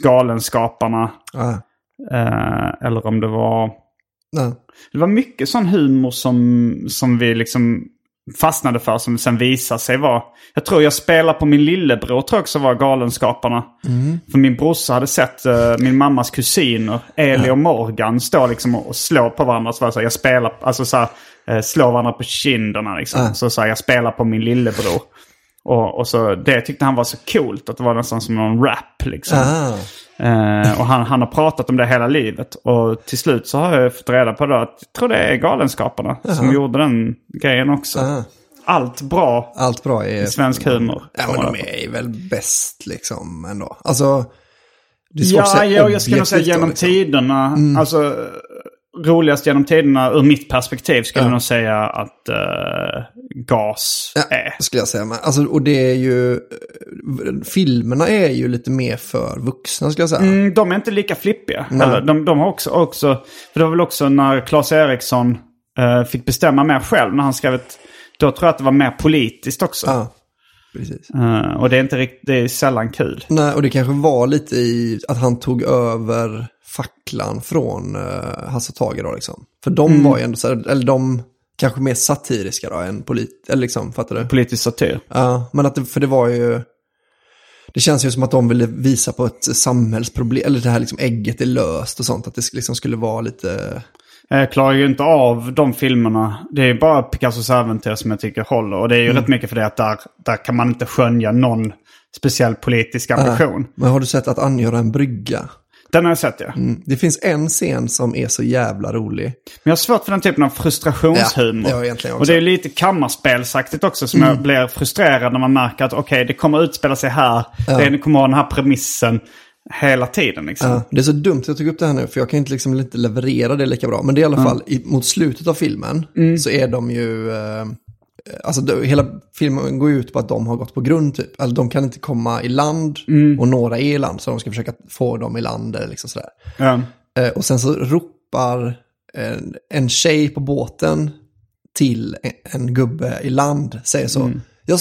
[SPEAKER 2] Galenskaparna.
[SPEAKER 3] Ja,
[SPEAKER 2] Eh, eller om det var... Det var mycket sån humor som, som vi liksom fastnade för som sen visade sig vara... Jag tror jag spelar på min lillebror tror jag också var Galenskaparna. För min brorsa hade sett eh, min mammas kusiner, Eli och Morgan, stå liksom och, och slå på varandra. Så var så jag spelar, alltså så här, eh, slå varandra på kinderna liksom.
[SPEAKER 3] Ja.
[SPEAKER 2] Så, så här, jag spelar på min lillebror. Och, och så, det tyckte han var så coolt att det var nästan som någon rap liksom.
[SPEAKER 3] Ah.
[SPEAKER 2] Eh, och han, han har pratat om det hela livet. Och till slut så har jag fått reda på då att jag tror det är Galenskaparna som gjorde den grejen också.
[SPEAKER 3] Ah.
[SPEAKER 2] Allt bra
[SPEAKER 3] Allt bra är...
[SPEAKER 2] i svensk humor.
[SPEAKER 3] Ja, men de är väl bäst liksom ändå. Alltså, det är svårt att
[SPEAKER 2] Ja,
[SPEAKER 3] säga
[SPEAKER 2] ja, jag skulle nog säga
[SPEAKER 3] då,
[SPEAKER 2] genom
[SPEAKER 3] liksom.
[SPEAKER 2] tiderna. Alltså, roligast genom tiderna ur mitt perspektiv skulle
[SPEAKER 3] Ja.
[SPEAKER 2] jag nog säga att eh, GAS
[SPEAKER 3] Ja,
[SPEAKER 2] är.
[SPEAKER 3] skulle jag säga. Men, alltså, och det är ju... Filmerna är ju lite mer för vuxna skulle jag säga.
[SPEAKER 2] Mm, de är inte lika flippiga. Eller, de, de har också, också, för det var väl också när Claes Eriksson eh, fick bestämma mer själv när han skrev ett, då tror jag att det var mer politiskt också.
[SPEAKER 3] Ja, precis.
[SPEAKER 2] Eh, och det är inte riktigt, det är sällan kul.
[SPEAKER 3] Nej, och det kanske var lite i att han tog över facklan från uh, Hasse Tage då liksom. För de
[SPEAKER 2] Mm.
[SPEAKER 3] var ju ändå så här, eller de kanske mer satiriska då än polit, eller liksom, fattar du?
[SPEAKER 2] Politisk satir.
[SPEAKER 3] Ja, men att det, för det var ju... Det känns ju som att de ville visa på ett samhällsproblem, eller det här liksom ägget är löst och sånt. Att det liksom skulle vara lite...
[SPEAKER 2] Jag klarar ju inte av de filmerna. Det är bara Picassos äventyr som jag tycker håller. Och det är ju
[SPEAKER 3] Mm.
[SPEAKER 2] rätt mycket för det att där, där kan man inte skönja någon speciell politisk ambition.
[SPEAKER 3] Men har du sett att angöra en brygga?
[SPEAKER 2] Den har jag sett ja.
[SPEAKER 3] Mm. Det finns en scen som är så jävla rolig.
[SPEAKER 2] Men jag har svårt för den typen av frustrationshumor.
[SPEAKER 3] Ja, egentligen
[SPEAKER 2] och det är lite kammarspelsaktigt också som jag blir frustrerad när man märker att okej, det kommer utspela sig här. Det kommer ha den här premissen hela tiden liksom.
[SPEAKER 3] Ja, det är så dumt att jag tog upp det här nu, för jag kan inte liksom inte leverera det lika bra. Men det är i alla fall, i, mot slutet av filmen så är de ju... Eh, alltså det, hela filmen går ut på att de har gått på grund typ. Alltså de kan inte komma i land och några är i land, så de ska försöka få dem i land. eller Liksom sådär.
[SPEAKER 2] Ja.
[SPEAKER 3] Eh, och sen så ropar en, en tjej på båten till en, en gubbe i land, säger så. Jag,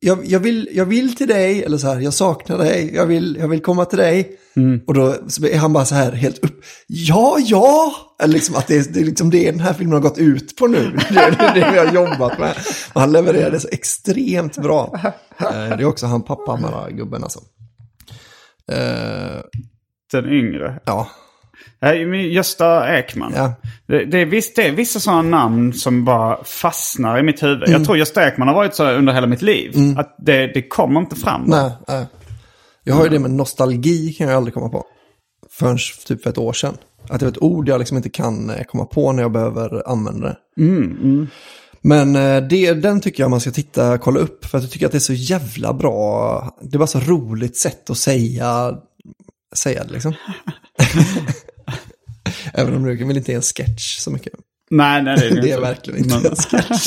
[SPEAKER 3] jag, jag, vill, jag vill till dig, eller så här, jag saknar dig, jag vill, jag vill komma till dig. Och då är han bara så här helt upp, ja, ja! Eller liksom att det, är- det är liksom det den här filmen har gått ut på nu. Det är det, det vi har jobbat med. Och han levererade så extremt bra. Eh, Det är också han pappa-gubben alltså. Eh,
[SPEAKER 2] Den yngre.
[SPEAKER 3] ja,
[SPEAKER 2] men Gösta Ekman.
[SPEAKER 3] ja.
[SPEAKER 2] Det, det, är visst, det är vissa sådana namn som bara fastnar i mitt huvud.
[SPEAKER 3] Mm.
[SPEAKER 2] Jag tror Gösta Ekman har varit så under hela mitt liv. Att det, det kommer inte fram.
[SPEAKER 3] Nej, nej. Jag har ju det med nostalgi kan jag aldrig komma på. Förrän typ för ett år sedan. Att det är ett ord jag liksom inte kan eh, komma på när jag behöver använda det. Men eh, det, den tycker jag man ska titta, kolla upp. För att jag tycker att det är så jävla bra. Det är bara så roligt sätt att säga, säga det liksom. Även om det väl inte är en sketch så mycket.
[SPEAKER 2] Nej, nej, det är det,
[SPEAKER 3] är verkligen inte
[SPEAKER 2] Men-
[SPEAKER 3] en sketch.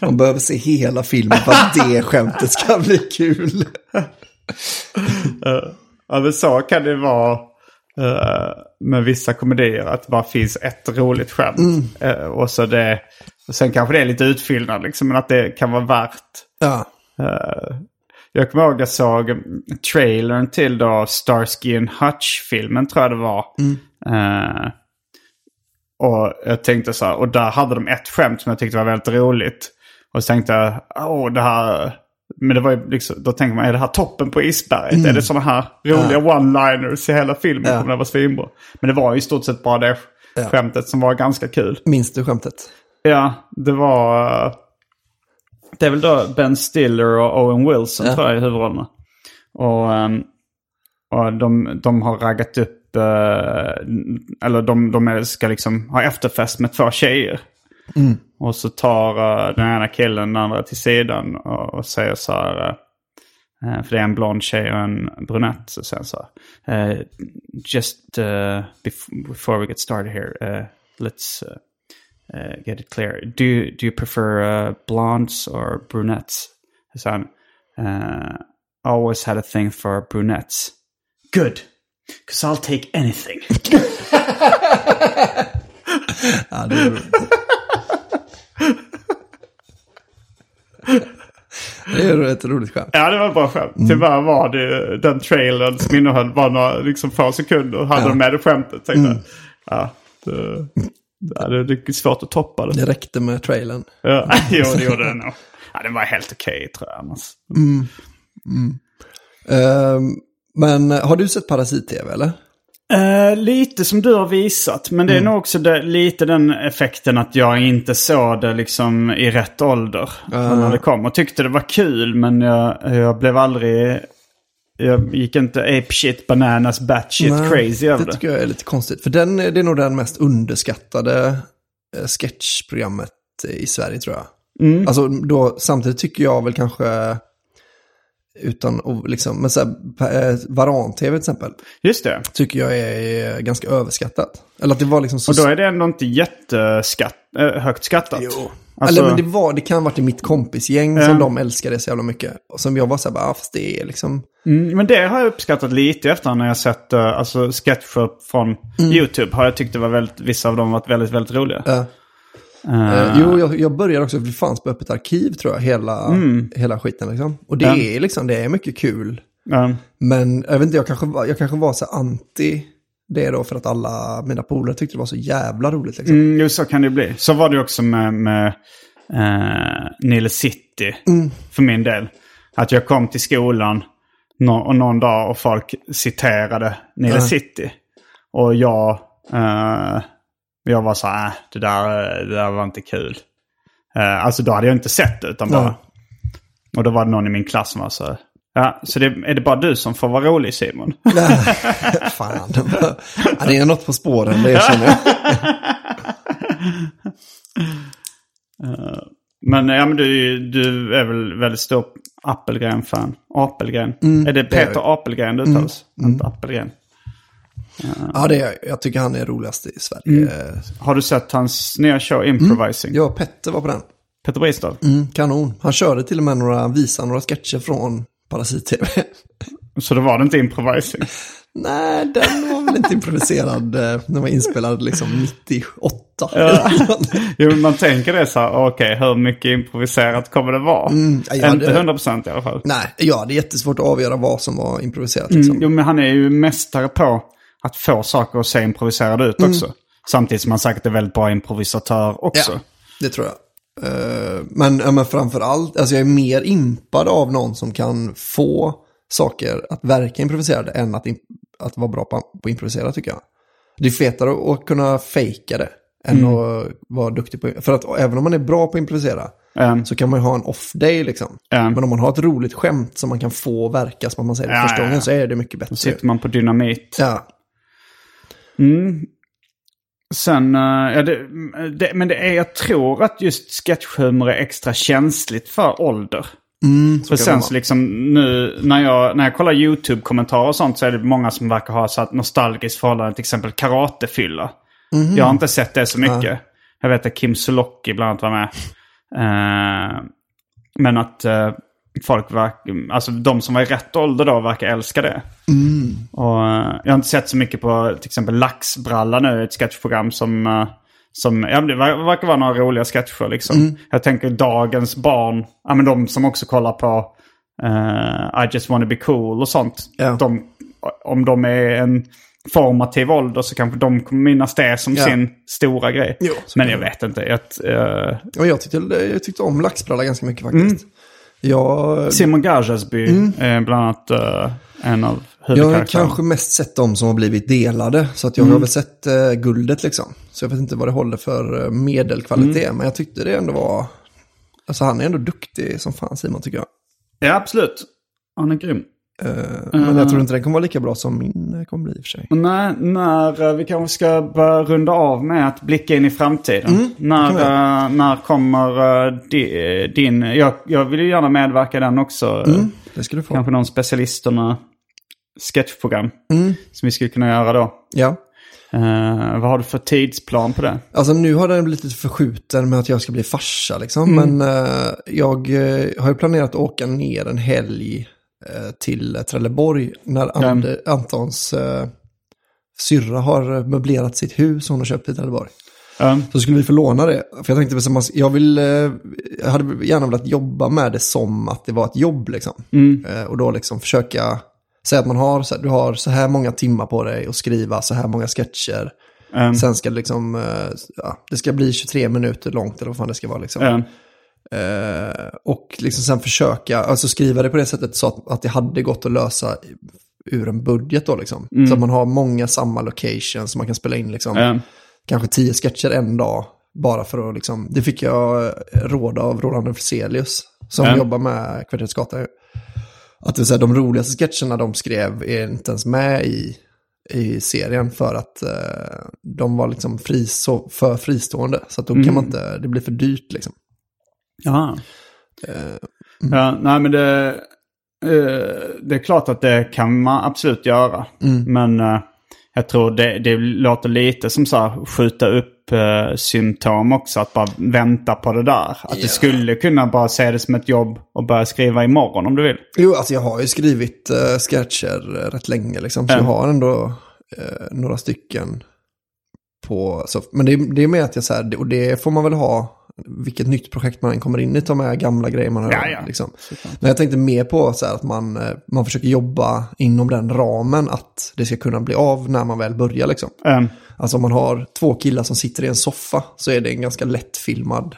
[SPEAKER 3] Man behöver se hela filmen för att det skämtet ska bli kul.
[SPEAKER 2] Ja, men så kan det vara eh, med vissa komedier. Att det bara finns ett roligt skämt.
[SPEAKER 3] Mm.
[SPEAKER 2] Eh, och, så det, och sen kanske det är lite utfyllnad, liksom, men att det kan vara värt.
[SPEAKER 3] Ja,
[SPEAKER 2] eh, jag kommer ihåg jag såg trailern till då Starsky and Hutch-filmen tror jag det var. Eh, och jag tänkte så här, och där hade de ett skämt som jag tyckte var väldigt roligt. Och så tänkte jag, åh det här... Men det var ju liksom, då tänker man, är det här toppen på isberget? Är det sådana här roliga one-liners i hela filmen?
[SPEAKER 3] Ja.
[SPEAKER 2] Kommer det vara svinbra? Men det var ju i stort sett bara det
[SPEAKER 3] Ja.
[SPEAKER 2] skämtet som var ganska kul.
[SPEAKER 3] minns du skämtet?
[SPEAKER 2] Ja, det var... eh, Det är väl då Ben Stiller och Owen Wilson
[SPEAKER 3] Ja.
[SPEAKER 2] tror jag i huvudrollerna. Och, ehm, och de, de har raggat upp... eh, eller de, de ska liksom ha efterfest med två tjejer. Och så tar eh, den ena killen den andra till sidan och, och säger så här... eh, för det är en blond tjej och en brunett. Så sen så här, Just uh, bef- before we get started here, uh, let's uh, uh, get it clear. Do do you prefer uh, blondes or brunettes? Så han, uh, always had a thing for brunettes. Good, because I'll take anything.
[SPEAKER 3] Ja, det är Det är ett roligt skämt.
[SPEAKER 2] ja, det var ett bra skämt. Tyvärr var det den trailern som innehöll bara några liksom, få sekunder. Hade de med det skämtet. Tänkte, jag. Ja, det, ja, det, det är svårt att toppa det.
[SPEAKER 3] Det räckte med trailern.
[SPEAKER 2] Ja, jo, det gjorde den nog. Ja, den var helt okej tror jag annars.
[SPEAKER 3] Ehm, men har du sett Parasit-TV eller?
[SPEAKER 2] Eh, lite som du har visat. Men det är nog också det, lite den effekten att jag inte såg det liksom i rätt ålder. När det kom. Och tyckte det var kul men jag, jag blev aldrig... Jag gick inte ape shit bananas batshit
[SPEAKER 3] Nej,
[SPEAKER 2] crazy över
[SPEAKER 3] det
[SPEAKER 2] det.
[SPEAKER 3] tycker jag är lite konstigt. För den, det är nog den mest underskattade eh, sketchprogrammet i Sverige tror jag.
[SPEAKER 2] Mm.
[SPEAKER 3] Alltså då, samtidigt tycker jag väl kanske, utan att liksom, men så här, eh, Varan-TV till exempel,
[SPEAKER 2] Just det.
[SPEAKER 3] tycker jag är ganska överskattat. Eller att det var liksom så...
[SPEAKER 2] Och då är det ändå inte jätteskatt, äh, högt skattat.
[SPEAKER 3] Jo.
[SPEAKER 2] Alltså-
[SPEAKER 3] Eller men det, var, det kan ha varit i mitt kompisgäng som de älskade så jävla mycket. Och som jag var så här, bara, ah, fast det är liksom...
[SPEAKER 2] Mm, men det har jag uppskattat lite efter när jag sett uh, alltså sketcher från YouTube. Har jag tyckt det var väldigt, vissa av dem varit väldigt, väldigt roliga.
[SPEAKER 3] Ja.
[SPEAKER 2] Eh,
[SPEAKER 3] Eh, jo, jag, jag började också, det fanns på Öppet arkiv tror jag, hela, hela skiten liksom. Och det är liksom, det är mycket kul. Men jag vet inte, jag kanske, jag kanske var så anti det då för att alla mina polare tyckte det var så jävla roligt liksom.
[SPEAKER 2] Mm, jo, så kan det bli. Så var det också med, med uh, Nile City för min del. Att jag kom till skolan nå- och någon dag och folk citerade Nile
[SPEAKER 3] Ja.
[SPEAKER 2] City. Och jag, eh, jag var så här, äh, det, där, det där var inte kul. Uh, alltså då hade jag inte sett det utan bara...
[SPEAKER 3] Ja.
[SPEAKER 2] Och då var det någon i min klass som var så här, Ja, så det, är det bara du som får vara rolig Simon?
[SPEAKER 3] Fan, ja, det är något på spåren, det känner jag.
[SPEAKER 2] Men, ja, men du, du är väl väldigt stor Appelgren-fan? Apelgren? är det
[SPEAKER 3] Mm, det är
[SPEAKER 2] Peter.
[SPEAKER 3] Mm,
[SPEAKER 2] Apelgren det uttalas? Inte Appelgren.
[SPEAKER 3] Ja, det är, jag tycker han är roligast i Sverige.
[SPEAKER 2] Har du sett hans nya show Improvising?
[SPEAKER 3] Jag och Petter var på den.
[SPEAKER 2] Peter Bristav?
[SPEAKER 3] Mm, kanon. Han körde till och med några, visade några sketcher från Parasit-TV.
[SPEAKER 2] Så då var det inte Improvising?
[SPEAKER 3] Nej, den var väl inte improviserad. eh, Den var inspelad liksom 98.
[SPEAKER 2] Jo, men man tänker det så här, okej, hur mycket improviserat kommer det vara?
[SPEAKER 3] Mm, ja, ja,
[SPEAKER 2] inte
[SPEAKER 3] det-
[SPEAKER 2] 100% i alla fall.
[SPEAKER 3] Nej, ja, det är jättesvårt att avgöra vad som var improviserat. Liksom.
[SPEAKER 2] Mm, jo, men han är ju mästare på att få saker att se improviserade ut också. Samtidigt som han säkert är väldigt bra improvisatör också.
[SPEAKER 3] Ja, det tror jag. Eh, men, men framför allt, alltså jag är mer impad av någon som kan få saker att verka improviserade än att, att vara bra på, på improvisera tycker jag. Det är fetare att, kunna fejka det än att vara duktig på För att även om man är bra på att improvisera
[SPEAKER 2] Mm.
[SPEAKER 3] så kan man ju ha en off-day liksom.
[SPEAKER 2] Ja.
[SPEAKER 3] Men om man har ett roligt skämt som man kan få verka som att man säger det
[SPEAKER 2] Ja,
[SPEAKER 3] första gången
[SPEAKER 2] ja.
[SPEAKER 3] så är det mycket bättre.
[SPEAKER 2] Sitter man på dynamit.
[SPEAKER 3] Ja,
[SPEAKER 2] Sen, eh, ja, det, det, men det är, jag tror att just sketchhumor är extra känsligt för ålder. för
[SPEAKER 3] kan det
[SPEAKER 2] sen så liksom nu när jag, när jag kollar YouTube-kommentarer och sånt så är det många som verkar ha så att nostalgiskt förhållande till exempel karatefylla.
[SPEAKER 3] Mhm.
[SPEAKER 2] Jag har inte sett det så mycket. Jag vet att Kim Sulocki bland annat var med. Eh, men att eh, folk alltså de som var i rätt ålder då verkar älska det. Och, eh, jag har inte sett så mycket på till exempel Laxbralla nu, ett sketchprogram som, eh, som ja, det ver- verkar vara några roliga sketcher liksom. Jag tänker dagens barn, ja men de som också kollar på eh, I just wanna be cool och sånt.
[SPEAKER 3] Ja.
[SPEAKER 2] De, om de är en formativ ålder så kanske de kommer minnas det som
[SPEAKER 3] Ja.
[SPEAKER 2] sin stora grej.
[SPEAKER 3] Jo,
[SPEAKER 2] men jag vet inte. Jag,
[SPEAKER 3] och jag tyckte, jag tyckte om Laxbralla ganska mycket faktiskt. Jag,
[SPEAKER 2] Simon Gajasby är bland annat eh, en av
[SPEAKER 3] Jag har kanske mest sett de som har blivit delade. Så att jag har väl sett eh, guldet liksom. Så jag vet inte vad det håller för eh, medelkvalitet. Men jag tyckte det ändå var... Alltså han är ändå duktig som fan Simon tycker jag.
[SPEAKER 2] Ja, absolut. Han är grym.
[SPEAKER 3] Eh, Men jag tror inte den kommer vara lika bra som min eh, kommer bli i och för sig.
[SPEAKER 2] Och när, när eh, vi kanske ska börja runda av med att blicka in i framtiden. när,
[SPEAKER 3] vi
[SPEAKER 2] eh, när kommer di, din... Jag, jag vill ju gärna medverka i den också. eh,
[SPEAKER 3] Det ska du få.
[SPEAKER 2] Kanske någon specialisterna sketchprogram.
[SPEAKER 3] Mm.
[SPEAKER 2] Som vi skulle kunna göra då.
[SPEAKER 3] Ja.
[SPEAKER 2] Eh, vad har du för tidsplan på det?
[SPEAKER 3] Alltså nu har den blivit lite förskjuten med att jag ska bli farsa liksom. Men eh, jag har ju planerat att åka ner en helg till Trelleborg. När And- Antons uh, syrra har möblerat sitt hus hon har köpt i Trelleborg.
[SPEAKER 2] Um,
[SPEAKER 3] Så skulle vi få låna det. För jag tänkte, att jag, vill, eh, jag hade gärna velat jobba med det som att det var ett jobb. Liksom. Eh, Och då liksom försöka säga att man har, så här, du har så här många timmar på dig att skriva så här många sketcher. Sen ska det liksom, eh, ja, det ska bli 23 minuter långt eller vad fan det ska vara. Liksom. Eh, och liksom sen försöka, alltså skriva det på det sättet så att, att det hade gått att lösa ur en budget då liksom.
[SPEAKER 2] Mm.
[SPEAKER 3] Så att man har många samma locations så man kan spela in liksom
[SPEAKER 2] Eh,
[SPEAKER 3] kanske tio sketcher en dag. Bara för att liksom, det fick jag råd av Roland Friselius som
[SPEAKER 2] Ja.
[SPEAKER 3] jobbar med Kvarterets Gata. Att det så här, de roligaste sketcherna de skrev är inte ens med i, i serien för att eh, de var liksom fri, så, för fristående. Så att då
[SPEAKER 2] Mm.
[SPEAKER 3] kan man inte, det blir för dyrt liksom.
[SPEAKER 2] Jaha.
[SPEAKER 3] Eh,
[SPEAKER 2] Ja, nej men det, eh, det är klart att det kan man absolut göra. Men eh, jag tror det, det låter lite som så här skjuta upp symptom också. Att bara vänta på det där. Att du skulle kunna bara se det som ett jobb och börja skriva imorgon om du vill.
[SPEAKER 3] Jo, alltså jag har ju skrivit uh, sketcher rätt länge liksom. Så
[SPEAKER 2] Ja.
[SPEAKER 3] jag har ändå eh, några stycken på... Så, men det, är- det är med att jag så här, och det får man väl ha, vilket nytt projekt man än kommer in i, ta med gamla grejer man har
[SPEAKER 2] Ja, ja.
[SPEAKER 3] liksom. Men jag tänkte mer på så att man, eh, man försöker jobba inom den ramen att det ska kunna bli av när man väl börjar liksom.
[SPEAKER 2] Eh,
[SPEAKER 3] Alltså om man har två killar som sitter i en soffa så är det en ganska lättfilmad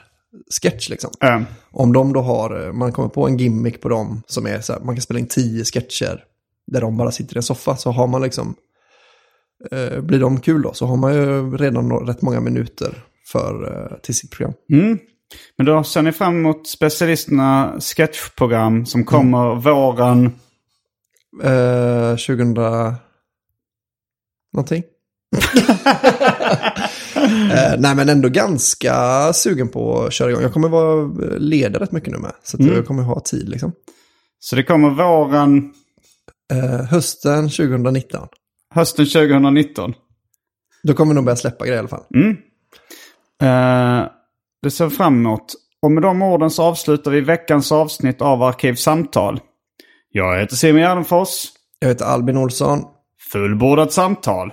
[SPEAKER 3] sketch liksom.
[SPEAKER 2] eh,
[SPEAKER 3] Om de då har, man kommer på en gimmick på dem som är så här, man kan spela in tio sketcher där de bara sitter i en soffa så har man liksom, eh, blir de kul då så har man ju redan rätt många minuter för, eh, till sitt program.
[SPEAKER 2] mm. Men då ser ni fram emot specialisterna sketchprogram som kommer våren.
[SPEAKER 3] Eh, 2000, någonting. eh, nej men ändå ganska sugen på att köra igång. Jag kommer vara ledig rätt mycket nu med. Så att jag kommer ha tid liksom.
[SPEAKER 2] Så det kommer våren,
[SPEAKER 3] Eh, hösten 2019.
[SPEAKER 2] hösten 2019.
[SPEAKER 3] Då kommer vi nog börja släppa grejer i alla fall.
[SPEAKER 2] Eh, det ser vi fram emot. Och med de orden så avslutar vi veckans avsnitt av Arkivsamtal. Jag heter Simon Gärdenfors.
[SPEAKER 3] Jag heter Albin Olsson.
[SPEAKER 2] Fullbordat samtal.